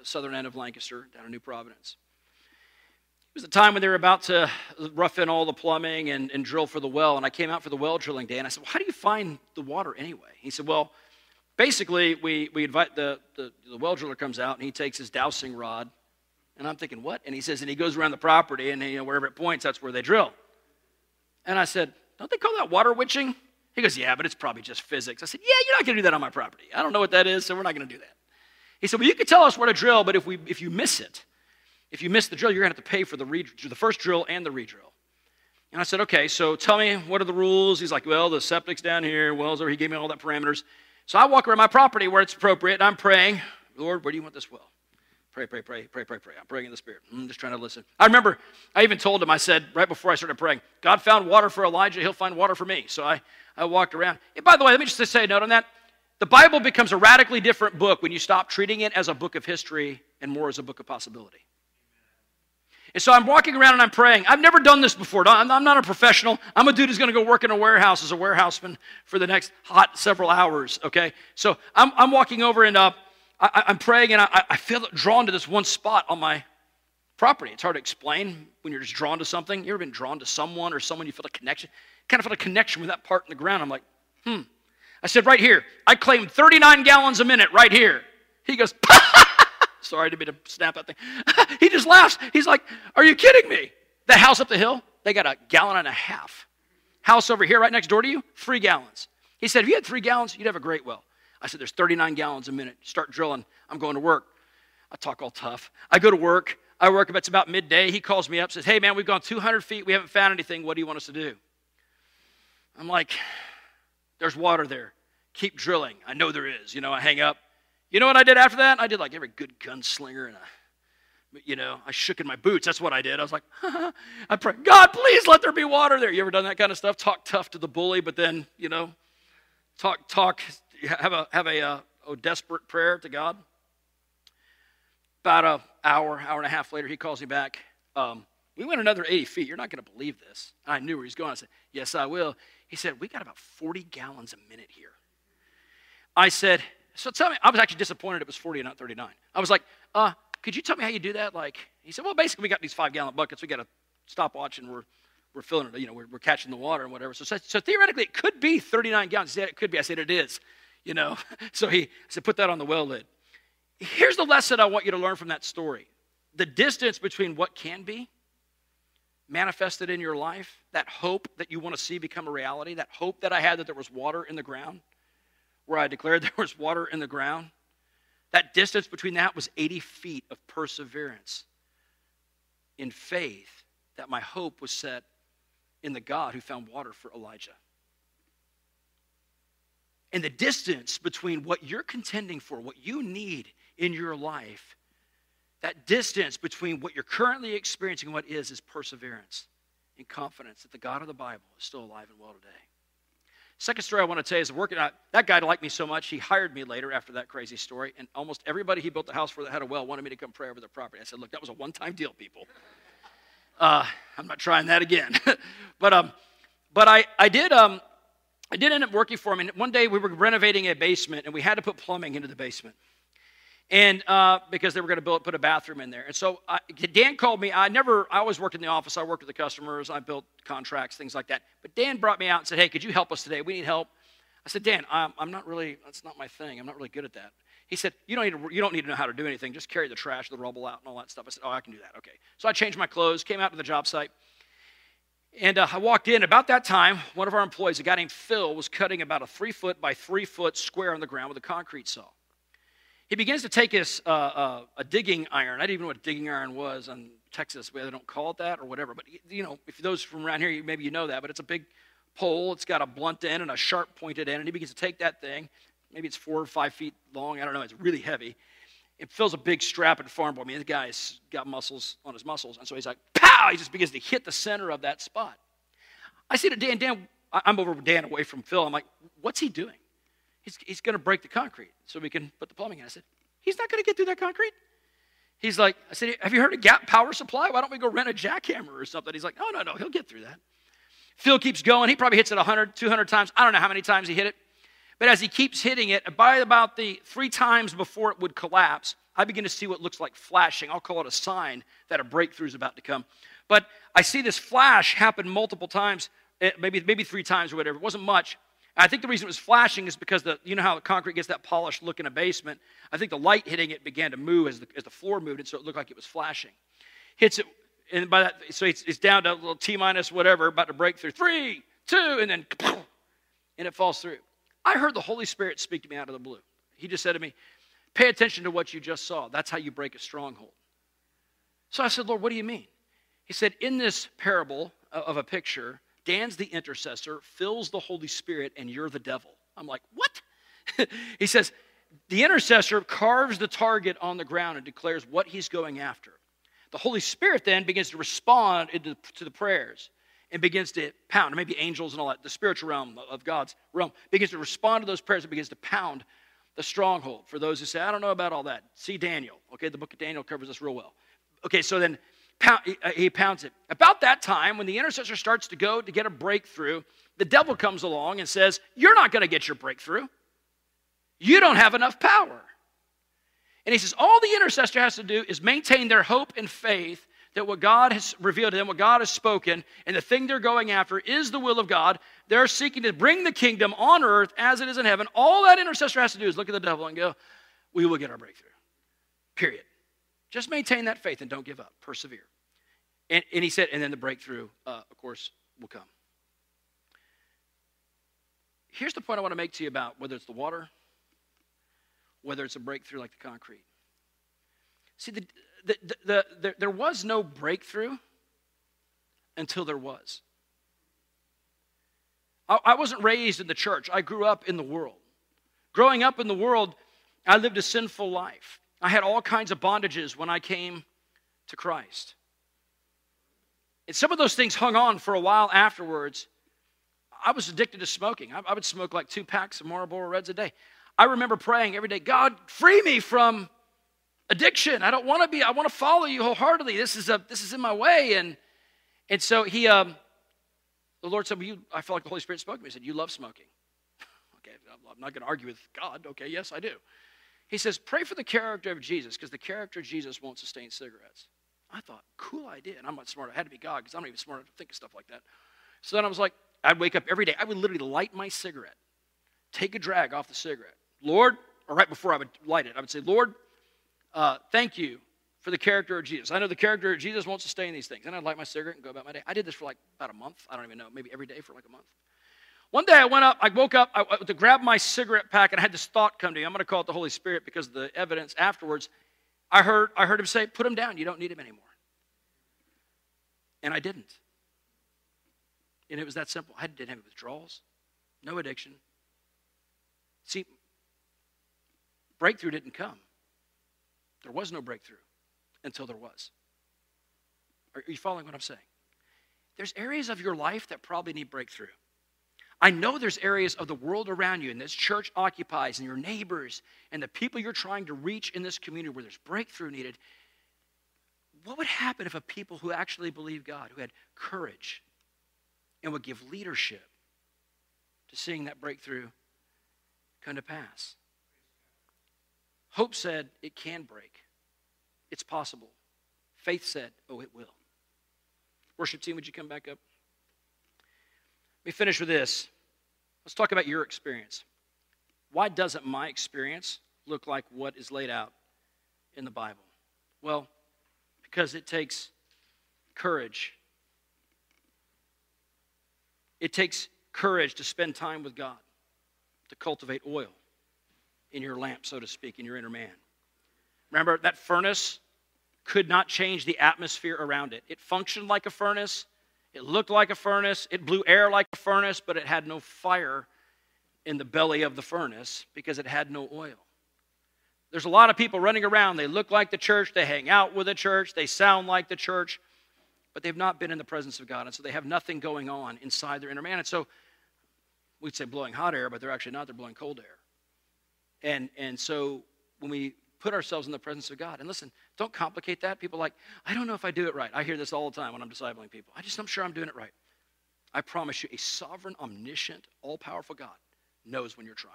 southern end of Lancaster, down in New Providence. It was the time when they were about to rough in all the plumbing and, and drill for the well. And I came out for the well drilling day, and I said, well, How do you find the water anyway? He said, Well, basically, we, we invite the, the, the well driller comes out, and he takes his dowsing rod and I'm thinking, what? And he says, and he goes around the property, and you know, wherever it points, that's where they drill. And I said, don't they call that water witching? He goes, yeah, but it's probably just physics. I said, yeah, you're not going to do that on my property. I don't know what that is, so we're not going to do that. He said, well, you can tell us where to drill, but if, we, if you miss it, if you miss the drill, you're going to have to pay for the, re- the first drill and the redrill. And I said, okay, so tell me, what are the rules? He's like, well, the septic's down here, wells over. He gave me all that parameters. So I walk around my property where it's appropriate, and I'm praying, Lord, where do you want this well? Pray, pray, pray, pray, pray, pray. I'm praying in the Spirit. I'm just trying to listen. I remember I even told him, I said, right before I started praying, God found water for Elijah, he'll find water for me. So I, I walked around. And by the way, let me just say a note on that. The Bible becomes a radically different book when you stop treating it as a book of history and more as a book of possibility. And so I'm walking around and I'm praying. I've never done this before. I'm not a professional. I'm a dude who's going to go work in a warehouse as a warehouseman for the next hot several hours, okay? So I'm, I'm walking over and uh, I, am praying and I, I feel drawn to this one spot on my property. It's hard to explain when you're just drawn to something. You ever been drawn to someone or someone you feel a connection? Kind of feel a connection with that part in the ground. I'm like, hmm. I said, right here. I claim 39 gallons a minute right here. He goes, sorry to be to snap that thing. he just laughs. He's like, are you kidding me? That house up the hill, they got a gallon and a half. House over here right next door to you, three gallons. He said, if you had three gallons, you'd have a great well. I said, There's 39 gallons a minute. Start drilling. I'm going to work. I talk all tough. I go to work. I work, it's about midday. He calls me up, says, Hey, man, we've gone 200 feet. We haven't found anything. What do you want us to do? I'm like, There's water there. Keep drilling. I know there is. You know, I hang up. You know what I did after that? I did like every good gunslinger and a, you know, I shook in my boots. That's what I did. I was like, I pray, God, please let there be water there. You ever done that kind of stuff? Talk tough to the bully, but then, you know, talk, talk have a, have a, a desperate prayer to God. About an hour, hour and a half later, he calls me back. Um, we went another 80 feet. You're not going to believe this. I knew where he's going. I said, Yes, I will. He said, We got about 40 gallons a minute here. I said, So tell me, I was actually disappointed it was 40 and not 39. I was like, uh, Could you tell me how you do that? Like, he said, Well, basically, we got these five gallon buckets. We got a stopwatch and we're we're filling it, you know, we're, we're catching the water and whatever. So, so, so, theoretically, it could be 39 gallons. Said, it could be. I said, it is you know. So he said, put that on the well lid. Here's the lesson I want you to learn from that story the distance between what can be manifested in your life, that hope that you want to see become a reality, that hope that I had that there was water in the ground, where I declared there was water in the ground, that distance between that was 80 feet of perseverance in faith that my hope was set in the God who found water for Elijah. And the distance between what you're contending for, what you need in your life, that distance between what you're currently experiencing and what is, is perseverance and confidence that the God of the Bible is still alive and well today. Second story I want to tell you is working out. That guy liked me so much, he hired me later after that crazy story. And almost everybody he built the house for that had a well wanted me to come pray over their property. I said, Look, that was a one time deal, people. Uh, I'm not trying that again. but um, but I, I did um, I did end up working for him. And one day we were renovating a basement and we had to put plumbing into the basement. And uh, because they were going to build put a bathroom in there. And so uh, Dan called me. I never, I always worked in the office. I worked with the customers. I built contracts, things like that. But Dan brought me out and said, "Hey, could you help us today? We need help." I said, "Dan, I'm, I'm not really. That's not my thing. I'm not really good at that." He said, you don't, need to, you don't need to know how to do anything. Just carry the trash, the rubble out, and all that stuff. I said, Oh, I can do that. Okay. So I changed my clothes, came out to the job site, and uh, I walked in. About that time, one of our employees, a guy named Phil, was cutting about a three foot by three foot square on the ground with a concrete saw. He begins to take his uh, uh, a digging iron. I didn't even know what a digging iron was in Texas. They don't call it that or whatever. But you know, if those from around here, maybe you know that. But it's a big pole. It's got a blunt end and a sharp pointed end. And he begins to take that thing. Maybe it's four or five feet long. I don't know. It's really heavy. It fills a big strap at farm boy. I mean, this guy's got muscles on his muscles. And so he's like, pow! He just begins to hit the center of that spot. I see to Dan. Dan, I'm over Dan away from Phil. I'm like, what's he doing? He's, he's going to break the concrete so we can put the plumbing in. I said, he's not going to get through that concrete. He's like, I said, have you heard of gap power supply? Why don't we go rent a jackhammer or something? He's like, oh, no, no, he'll get through that. Phil keeps going. He probably hits it 100, 200 times. I don't know how many times he hit it. But as he keeps hitting it, by about the three times before it would collapse, I begin to see what looks like flashing. I'll call it a sign that a breakthrough is about to come. But I see this flash happen multiple times, eh, maybe, maybe three times or whatever. It wasn't much. I think the reason it was flashing is because the, you know how the concrete gets that polished look in a basement? I think the light hitting it began to move as the, as the floor moved, and so it looked like it was flashing. Hits it, and by that, so it's, it's down to a little T minus whatever, about to break through. Three, two, and then, and it falls through. I heard the Holy Spirit speak to me out of the blue. He just said to me, Pay attention to what you just saw. That's how you break a stronghold. So I said, Lord, what do you mean? He said, In this parable of a picture, Dan's the intercessor, Phil's the Holy Spirit, and you're the devil. I'm like, what? he says, the intercessor carves the target on the ground and declares what he's going after. The Holy Spirit then begins to respond to the prayers and begins to pound. Maybe angels and all that, the spiritual realm of God's realm, begins to respond to those prayers and begins to pound the stronghold. For those who say, I don't know about all that, see Daniel. Okay, the book of Daniel covers this real well. Okay, so then Uh, he pounds it. About that time, when the intercessor starts to go to get a breakthrough, the devil comes along and says, You're not going to get your breakthrough. You don't have enough power. And he says, All the intercessor has to do is maintain their hope and faith that what God has revealed to them, what God has spoken, and the thing they're going after is the will of God. They're seeking to bring the kingdom on earth as it is in heaven. All that intercessor has to do is look at the devil and go, We will get our breakthrough. Period. Just maintain that faith and don't give up. Persevere. And, and he said, and then the breakthrough, uh, of course, will come. Here's the point I want to make to you about whether it's the water, whether it's a breakthrough like the concrete. See, the, the, the, the, there was no breakthrough until there was. I, I wasn't raised in the church, I grew up in the world. Growing up in the world, I lived a sinful life. I had all kinds of bondages when I came to Christ. And some of those things hung on for a while afterwards. I was addicted to smoking. I, I would smoke like two packs of Marlboro Reds a day. I remember praying every day, God, free me from addiction. I don't want to be, I want to follow you wholeheartedly. This is, a, this is in my way. And, and so he, um, the Lord said, well, you, I felt like the Holy Spirit spoke to me. He said, You love smoking. okay, I'm not going to argue with God. Okay, yes, I do. He says, Pray for the character of Jesus because the character of Jesus won't sustain cigarettes. I thought, cool idea. And I'm not smart. I had to be God because I'm not even smart enough to think of stuff like that. So then I was like, I'd wake up every day. I would literally light my cigarette, take a drag off the cigarette. Lord, or right before I would light it, I would say, Lord, uh, thank you for the character of Jesus. I know the character of Jesus won't sustain these things. And I'd light my cigarette and go about my day. I did this for like about a month. I don't even know, maybe every day for like a month. One day I went up, I woke up I, to grab my cigarette pack, and I had this thought come to me. I'm going to call it the Holy Spirit because of the evidence afterwards. I heard, I heard him say, Put him down. You don't need him anymore. And I didn't. And it was that simple. I didn't have withdrawals, no addiction. See, breakthrough didn't come. There was no breakthrough until there was. Are you following what I'm saying? There's areas of your life that probably need breakthrough. I know there's areas of the world around you and this church occupies and your neighbors and the people you're trying to reach in this community where there's breakthrough needed. What would happen if a people who actually believe God, who had courage and would give leadership to seeing that breakthrough come to pass? Hope said it can break. It's possible. Faith said, oh, it will. Worship team, would you come back up? Let me finish with this. Let's talk about your experience. Why doesn't my experience look like what is laid out in the Bible? Well, because it takes courage. It takes courage to spend time with God, to cultivate oil in your lamp, so to speak, in your inner man. Remember, that furnace could not change the atmosphere around it. It functioned like a furnace, it looked like a furnace, it blew air like a furnace, but it had no fire in the belly of the furnace because it had no oil. There's a lot of people running around. They look like the church, they hang out with the church, they sound like the church, but they've not been in the presence of God. And so they have nothing going on inside their inner man. And so we'd say blowing hot air, but they're actually not, they're blowing cold air. And, and so when we put ourselves in the presence of God, and listen, don't complicate that. People like, I don't know if I do it right. I hear this all the time when I'm discipling people. I just, I'm sure I'm doing it right. I promise you, a sovereign, omniscient, all powerful God knows when you're trying.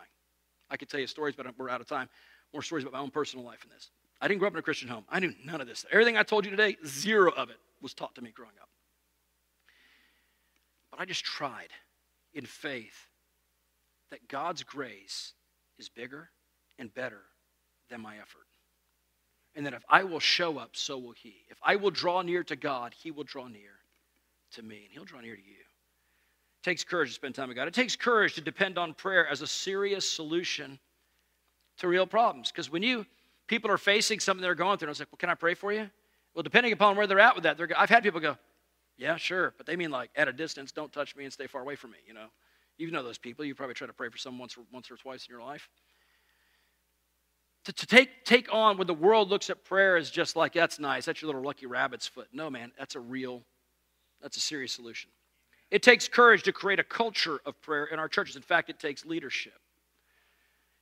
I could tell you stories, but we're out of time. More stories about my own personal life in this. I didn't grow up in a Christian home. I knew none of this. Everything I told you today, zero of it was taught to me growing up. But I just tried in faith that God's grace is bigger and better than my effort. And that if I will show up, so will He. If I will draw near to God, He will draw near to me, and He'll draw near to you. It takes courage to spend time with God. It takes courage to depend on prayer as a serious solution to real problems. Because when you people are facing something they're going through, and I was like, "Well, can I pray for you?" Well, depending upon where they're at with that, I've had people go, "Yeah, sure," but they mean like at a distance, don't touch me and stay far away from me. You know, you know those people. You probably try to pray for someone once once or twice in your life. To, to take, take on when the world looks at prayer as just like, that's nice, that's your little lucky rabbit's foot. No, man, that's a real, that's a serious solution. It takes courage to create a culture of prayer in our churches. In fact, it takes leadership.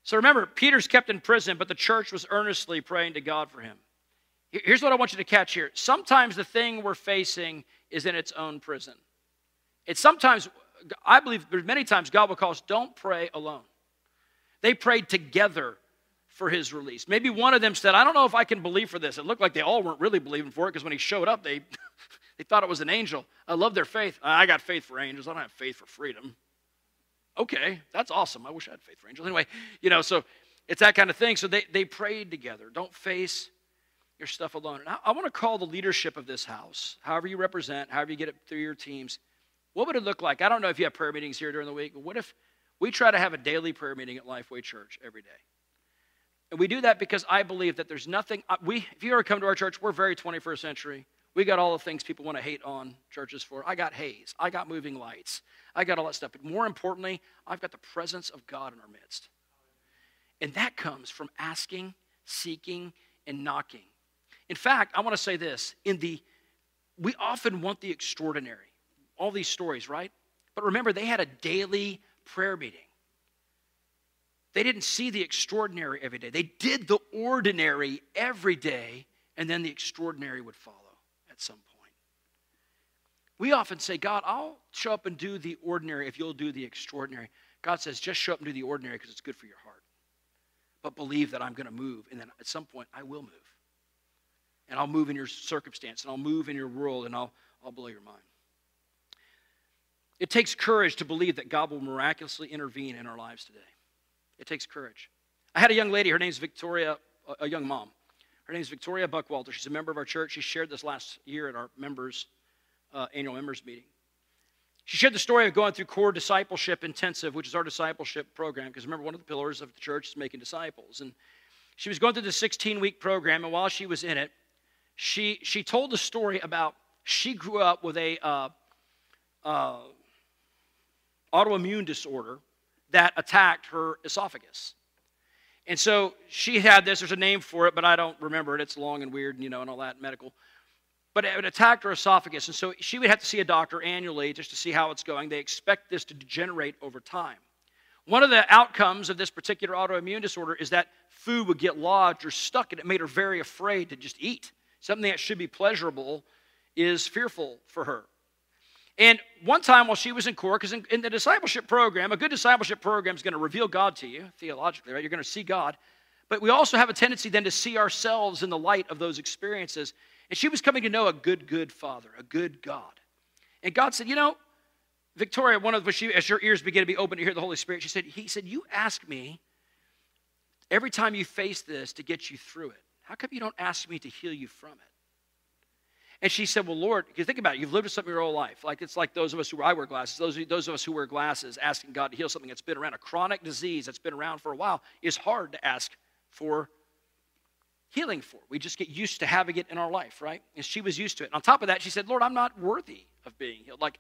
So remember, Peter's kept in prison, but the church was earnestly praying to God for him. Here's what I want you to catch here. Sometimes the thing we're facing is in its own prison. It's sometimes I believe there's many times God will call us, don't pray alone. They prayed together for his release. Maybe one of them said, I don't know if I can believe for this. It looked like they all weren't really believing for it because when he showed up, they, they thought it was an angel. I love their faith. I got faith for angels. I don't have faith for freedom. Okay, that's awesome. I wish I had faith for angels. Anyway, you know, so it's that kind of thing. So they, they prayed together. Don't face your stuff alone. And I, I want to call the leadership of this house, however you represent, however you get it through your teams, what would it look like? I don't know if you have prayer meetings here during the week, but what if we try to have a daily prayer meeting at Lifeway Church every day? And we do that because I believe that there's nothing, uh, we, if you ever come to our church, we're very 21st century. We got all the things people want to hate on churches for. I got haze. I got moving lights. I got all that stuff. But more importantly, I've got the presence of God in our midst. And that comes from asking, seeking, and knocking. In fact, I want to say this in the we often want the extraordinary all these stories, right? But remember, they had a daily prayer meeting. They didn't see the extraordinary every day. They did the ordinary every day, and then the extraordinary would follow at some point. We often say, God, I'll show up and do the ordinary if you'll do the extraordinary. God says, just show up and do the ordinary because it's good for your heart. But believe that I'm going to move, and then at some point I will move. And I'll move in your circumstance, and I'll move in your world, and I'll, I'll blow your mind. It takes courage to believe that God will miraculously intervene in our lives today. It takes courage. I had a young lady, her name's Victoria, a young mom. Her name's Victoria Buckwalter. She's a member of our church. She shared this last year at our members, uh, annual members meeting. She shared the story of going through Core Discipleship Intensive, which is our discipleship program, because remember, one of the pillars of the church is making disciples. And she was going through the 16 week program, and while she was in it, she, she told the story about she grew up with a uh, uh, autoimmune disorder that attacked her esophagus. And so she had this, there's a name for it, but I don't remember it. It's long and weird, you know, and all that medical. But it attacked her esophagus. And so she would have to see a doctor annually just to see how it's going. They expect this to degenerate over time. One of the outcomes of this particular autoimmune disorder is that food would get lodged or stuck, and it made her very afraid to just eat. Something that should be pleasurable is fearful for her. And one time while she was in court, because in, in, the discipleship program, a good discipleship program is going to reveal God to you theologically, right? You're going to see God. But we also have a tendency then to see ourselves in the light of those experiences. And she was coming to know a good, good father, a good God. And God said, You know, Victoria, one of the, she, as your ears begin to be open to hear the Holy Spirit, she said, He said, You ask me every time you face this to get you through it. How come you don't ask me to heal you from it? And she said, Well, Lord, because think about it, you've lived with something your whole life. Like it's like those of us who I wear glasses, those, those of us who wear glasses, asking God to heal something that's been around, a chronic disease that's been around for a while, is hard to ask for healing for. We just get used to having it in our life, right? And she was used to it. And on top of that, she said, Lord, I'm not worthy of being healed. Like,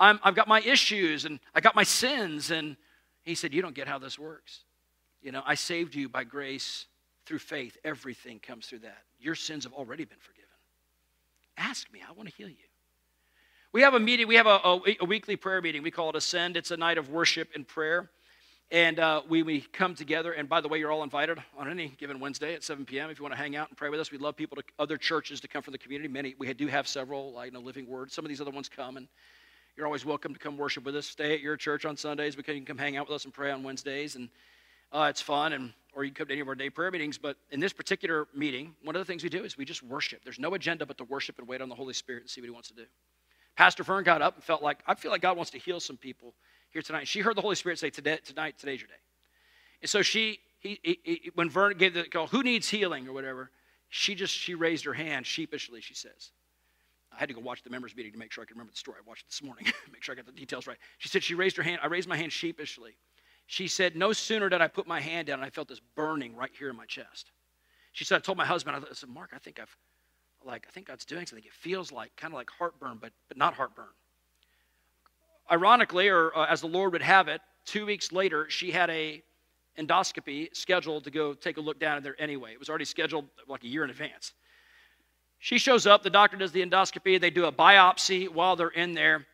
I'm, I've got my issues and I got my sins. And he said, You don't get how this works. You know, I saved you by grace through faith. Everything comes through that. Your sins have already been forgiven. Ask me, I want to heal you. We have a meeting, we have a, a, a weekly prayer meeting. We call it Ascend. It's a night of worship and prayer. And uh, we, we come together, and by the way, you're all invited on any given Wednesday at 7 p.m. if you want to hang out and pray with us. We'd love people to other churches to come from the community. Many we do have several, like you Living Word. Some of these other ones come, and you're always welcome to come worship with us. Stay at your church on Sundays. We can come hang out with us and pray on Wednesdays, and uh, it's fun. And or you can come to any of our day prayer meetings. But in this particular meeting, one of the things we do is we just worship. There's no agenda but to worship and wait on the Holy Spirit and see what He wants to do. Pastor Vern got up and felt like I feel like God wants to heal some people here tonight. She heard the Holy Spirit say, "Today, tonight, today's your day." And so she, he, he, he, when Vern gave the call, who needs healing or whatever, she just, she raised her hand sheepishly, she says. I had to go watch the members meeting to make sure I could remember the story. I watched it this morning, make sure I got the details right. She said she raised her hand. I raised my hand sheepishly. She said, no sooner did I put my hand down, I felt this burning right here in my chest. She said, I told my husband, I said, Mark, I think I've, like, I think God's doing something. It feels like, kind of like heartburn, but, but not heartburn. Ironically, or uh, as the Lord would have it, two weeks later, she had a endoscopy scheduled to go take a look down in there anyway. It was already scheduled like a year in advance. She shows up, the doctor does the endoscopy, they do a biopsy while they're in there.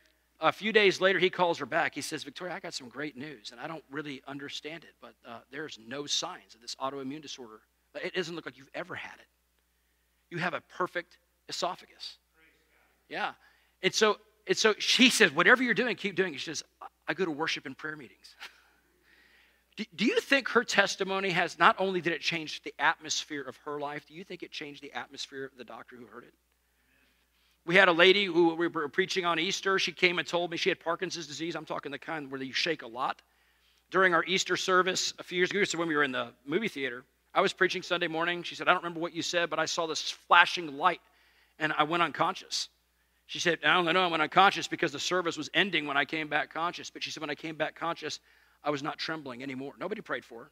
A few days later, he calls her back. He says, Victoria, I got some great news, and I don't really understand it, but uh, there's no signs of this autoimmune disorder. It doesn't look like you've ever had it. You have a perfect esophagus. Yeah. And so, and so she says, whatever you're doing, keep doing it. She says, I go to worship and prayer meetings. Do, you think her testimony has not only did it change the atmosphere of her life, do you think it changed the atmosphere of the doctor who heard it? We had a lady who we were preaching on Easter. She came and told me she had Parkinson's disease. I'm talking the kind where you shake a lot. During our Easter service a few years ago, so when we were in the movie theater, I was preaching Sunday morning. She said, I don't remember what you said, but I saw this flashing light and I went unconscious. She said, I don't know, I went unconscious because the service was ending when I came back conscious. But she said, when I came back conscious, I was not trembling anymore. Nobody prayed for her.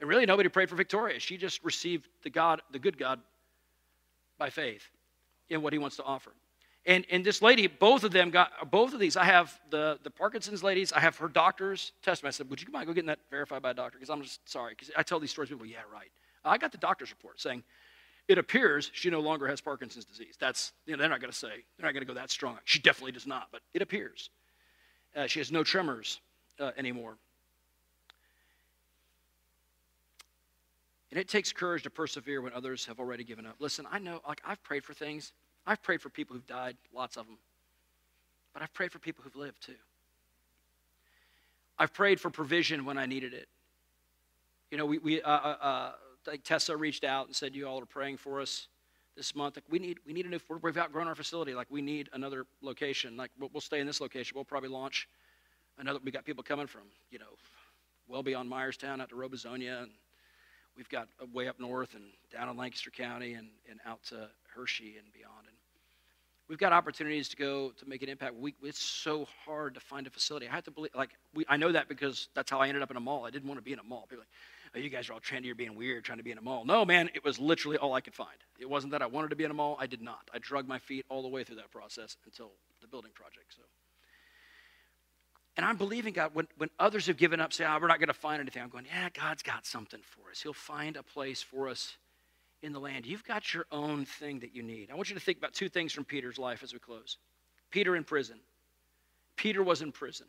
And really, nobody prayed for Victoria. She just received the God, the good God, by faith in what he wants to offer. And, and this lady, both of them got, both of these, I have the, the Parkinson's ladies, I have her doctor's testimony. I said, Would you mind go getting that verified by a doctor? Because I'm just sorry. Because I tell these stories, people, yeah, right. I got the doctor's report saying, it appears she no longer has Parkinson's disease. That's, you know, they're not going to say, they're not going to go that strong. She definitely does not, but it appears. Uh, she has no tremors uh, anymore. And it takes courage to persevere when others have already given up. Listen, I know, like, I've prayed for things. I've prayed for people who've died, lots of them. But I've prayed for people who've lived too. I've prayed for provision when I needed it. You know, we, we uh, uh, uh like Tessa reached out and said, You all are praying for us this month. Like, we need, we need a new, we've outgrown our facility. Like, we need another location. Like, we'll, we'll stay in this location. We'll probably launch another, we got people coming from, you know, well beyond Myerstown out to Robesonia and we've got way up north and down in Lancaster County and, and out to Hershey and beyond. And we've got opportunities to go to make an impact. We, it's so hard to find a facility. I have to believe, like, we, I know that because that's how I ended up in a mall. I didn't want to be in a mall. People like, oh, you guys are all trendy, you're being weird, trying to be in a mall. No, man, it was literally all I could find. It wasn't that I wanted to be in a mall. I did not. I drug my feet all the way through that process until the building project. So. And I'm believing God when, when others have given up, say, oh, we're not going to find anything. I'm going, yeah, God's got something for us. He'll find a place for us in the land. You've got your own thing that you need. I want you to think about two things from Peter's life as we close. Peter in prison. Peter was in prison.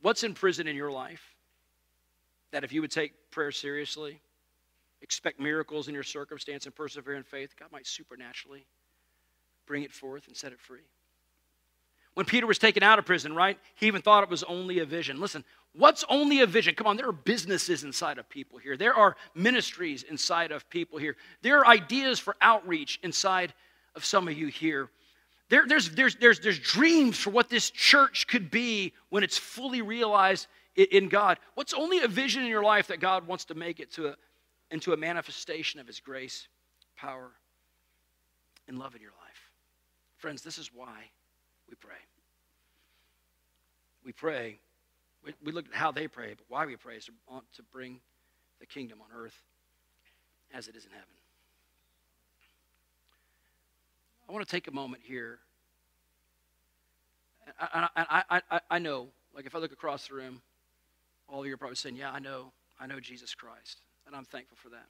What's in prison in your life that if you would take prayer seriously, expect miracles in your circumstance, and persevere in faith, God might supernaturally bring it forth and set it free? When Peter was taken out of prison, right? He even thought it was only a vision. Listen, what's only a vision? Come on, there are businesses inside of people here. There are ministries inside of people here. There are ideas for outreach inside of some of you here. There, there's, there's, there's, there's dreams for what this church could be when it's fully realized in God. What's only a vision in your life that God wants to make it to a, into a manifestation of His grace, power, and love in your life? Friends, this is why we pray. We pray. We, we look at how they pray, but why we pray is to, to bring the kingdom on earth as it is in heaven. I want to take a moment here. I, I, I, I know, like if I look across the room, all of you are probably saying, Yeah, I know, I know Jesus Christ. And I'm thankful for that.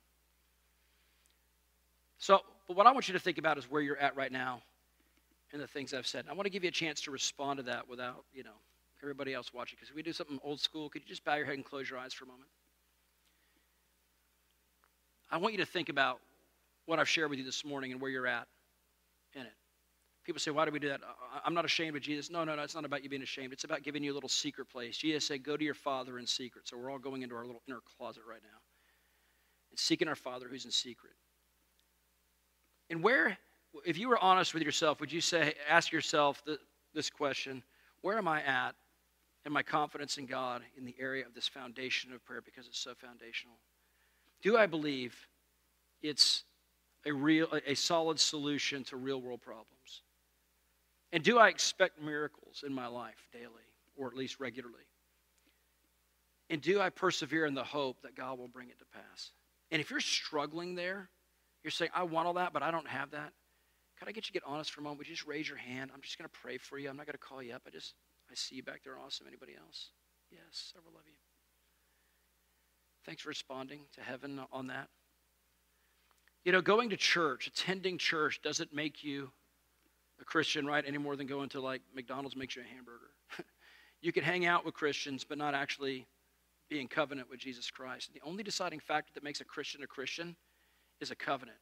So, but what I want you to think about is where you're at right now and the things I've said. I want to give you a chance to respond to that without, you know, everybody else watching. Because we do something old school, could you just bow your head and close your eyes for a moment? I want you to think about what I've shared with you this morning and where you're at in it. People say, why do we do that? I'm not ashamed of Jesus. No, no, no, it's not about you being ashamed. It's about giving you a little secret place. Jesus said, go to your Father in secret. So we're all going into our little inner closet right now and seeking our Father who's in secret. And where, if you were honest with yourself, would you say, ask yourself the, this question Where am I at in my confidence in God in the area of this foundation of prayer because it's so foundational? Do I believe it's a real, a solid solution to real world problems? And do I expect miracles in my life daily, or at least regularly? And do I persevere in the hope that God will bring it to pass? And if you're struggling there, you're saying, I want all that, but I don't have that. Could I get you to get honest for a moment? Would you just raise your hand? I'm just going to pray for you. I'm not going to call you up. I just, I see you back there. Awesome. Anybody else? Yes, several of you. Thanks for responding to heaven on that. You know, going to church, attending church doesn't make you a Christian, right, any more than going to like McDonald's makes you a hamburger. you can hang out with Christians, but not actually be in covenant with Jesus Christ. The only deciding factor that makes a Christian a Christian is a covenant.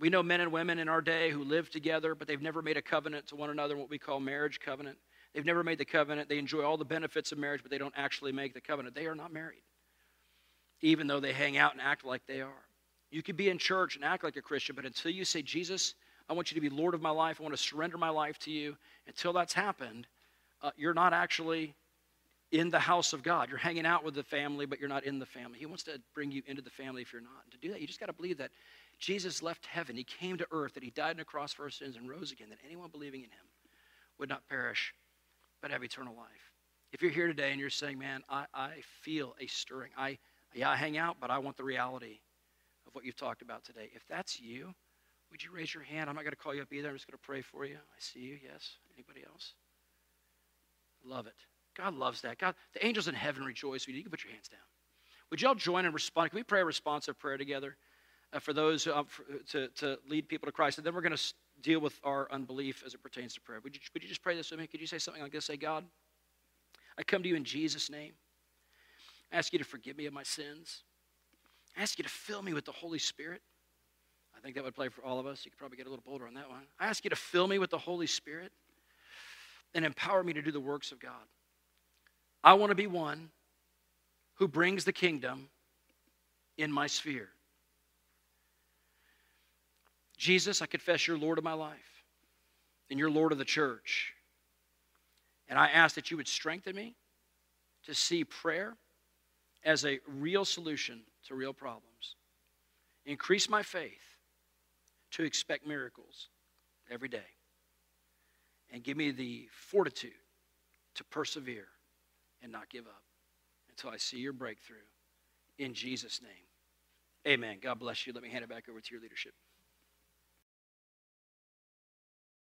We know men and women in our day who live together, but they've never made a covenant to one another, what we call marriage covenant. They've never made the covenant. They enjoy all the benefits of marriage, but they don't actually make the covenant. They are not married, even though they hang out and act like they are. You could be in church and act like a Christian, but until you say, Jesus, I want you to be Lord of my life. I want to surrender my life to you. Until that's happened, uh, you're not actually in the house of God. You're hanging out with the family, but you're not in the family. He wants to bring you into the family if you're not. And to do that, you just got to believe that Jesus left heaven. He came to earth, that he died on a cross for our sins and rose again, that anyone believing in him would not perish, but have eternal life. If you're here today and you're saying, man, I, I feel a stirring. I, yeah, I hang out, but I want the reality of what you've talked about today. If that's you, would you raise your hand? I'm not going to call you up either. I'm just going to pray for you. I see you. Yes. Anybody else? Love it. God loves that. God, the angels in heaven rejoice you. Can put your hands down. Would y'all join and respond? Can we pray a responsive prayer together for those uh, for, to, to lead people to Christ? And then we're going to deal with our unbelief as it pertains to prayer. Would you, would you just pray this with me? Could you say something like this? Say, God, I come to you in Jesus' name. I ask you to forgive me of my sins. I ask you to fill me with the Holy Spirit I think that would play for all of us. You could probably get a little bolder on that one. I ask you to fill me with the Holy Spirit and empower me to do the works of God. I want to be one who brings the kingdom in my sphere. Jesus, I confess you're Lord of my life and you're Lord of the church. And I ask that you would strengthen me to see prayer as a real solution to real problems. Increase my faith to expect miracles every day. And give me the fortitude to persevere and not give up until I see your breakthrough. In Jesus' name. Amen. God bless you. Let me hand it back over to your leadership.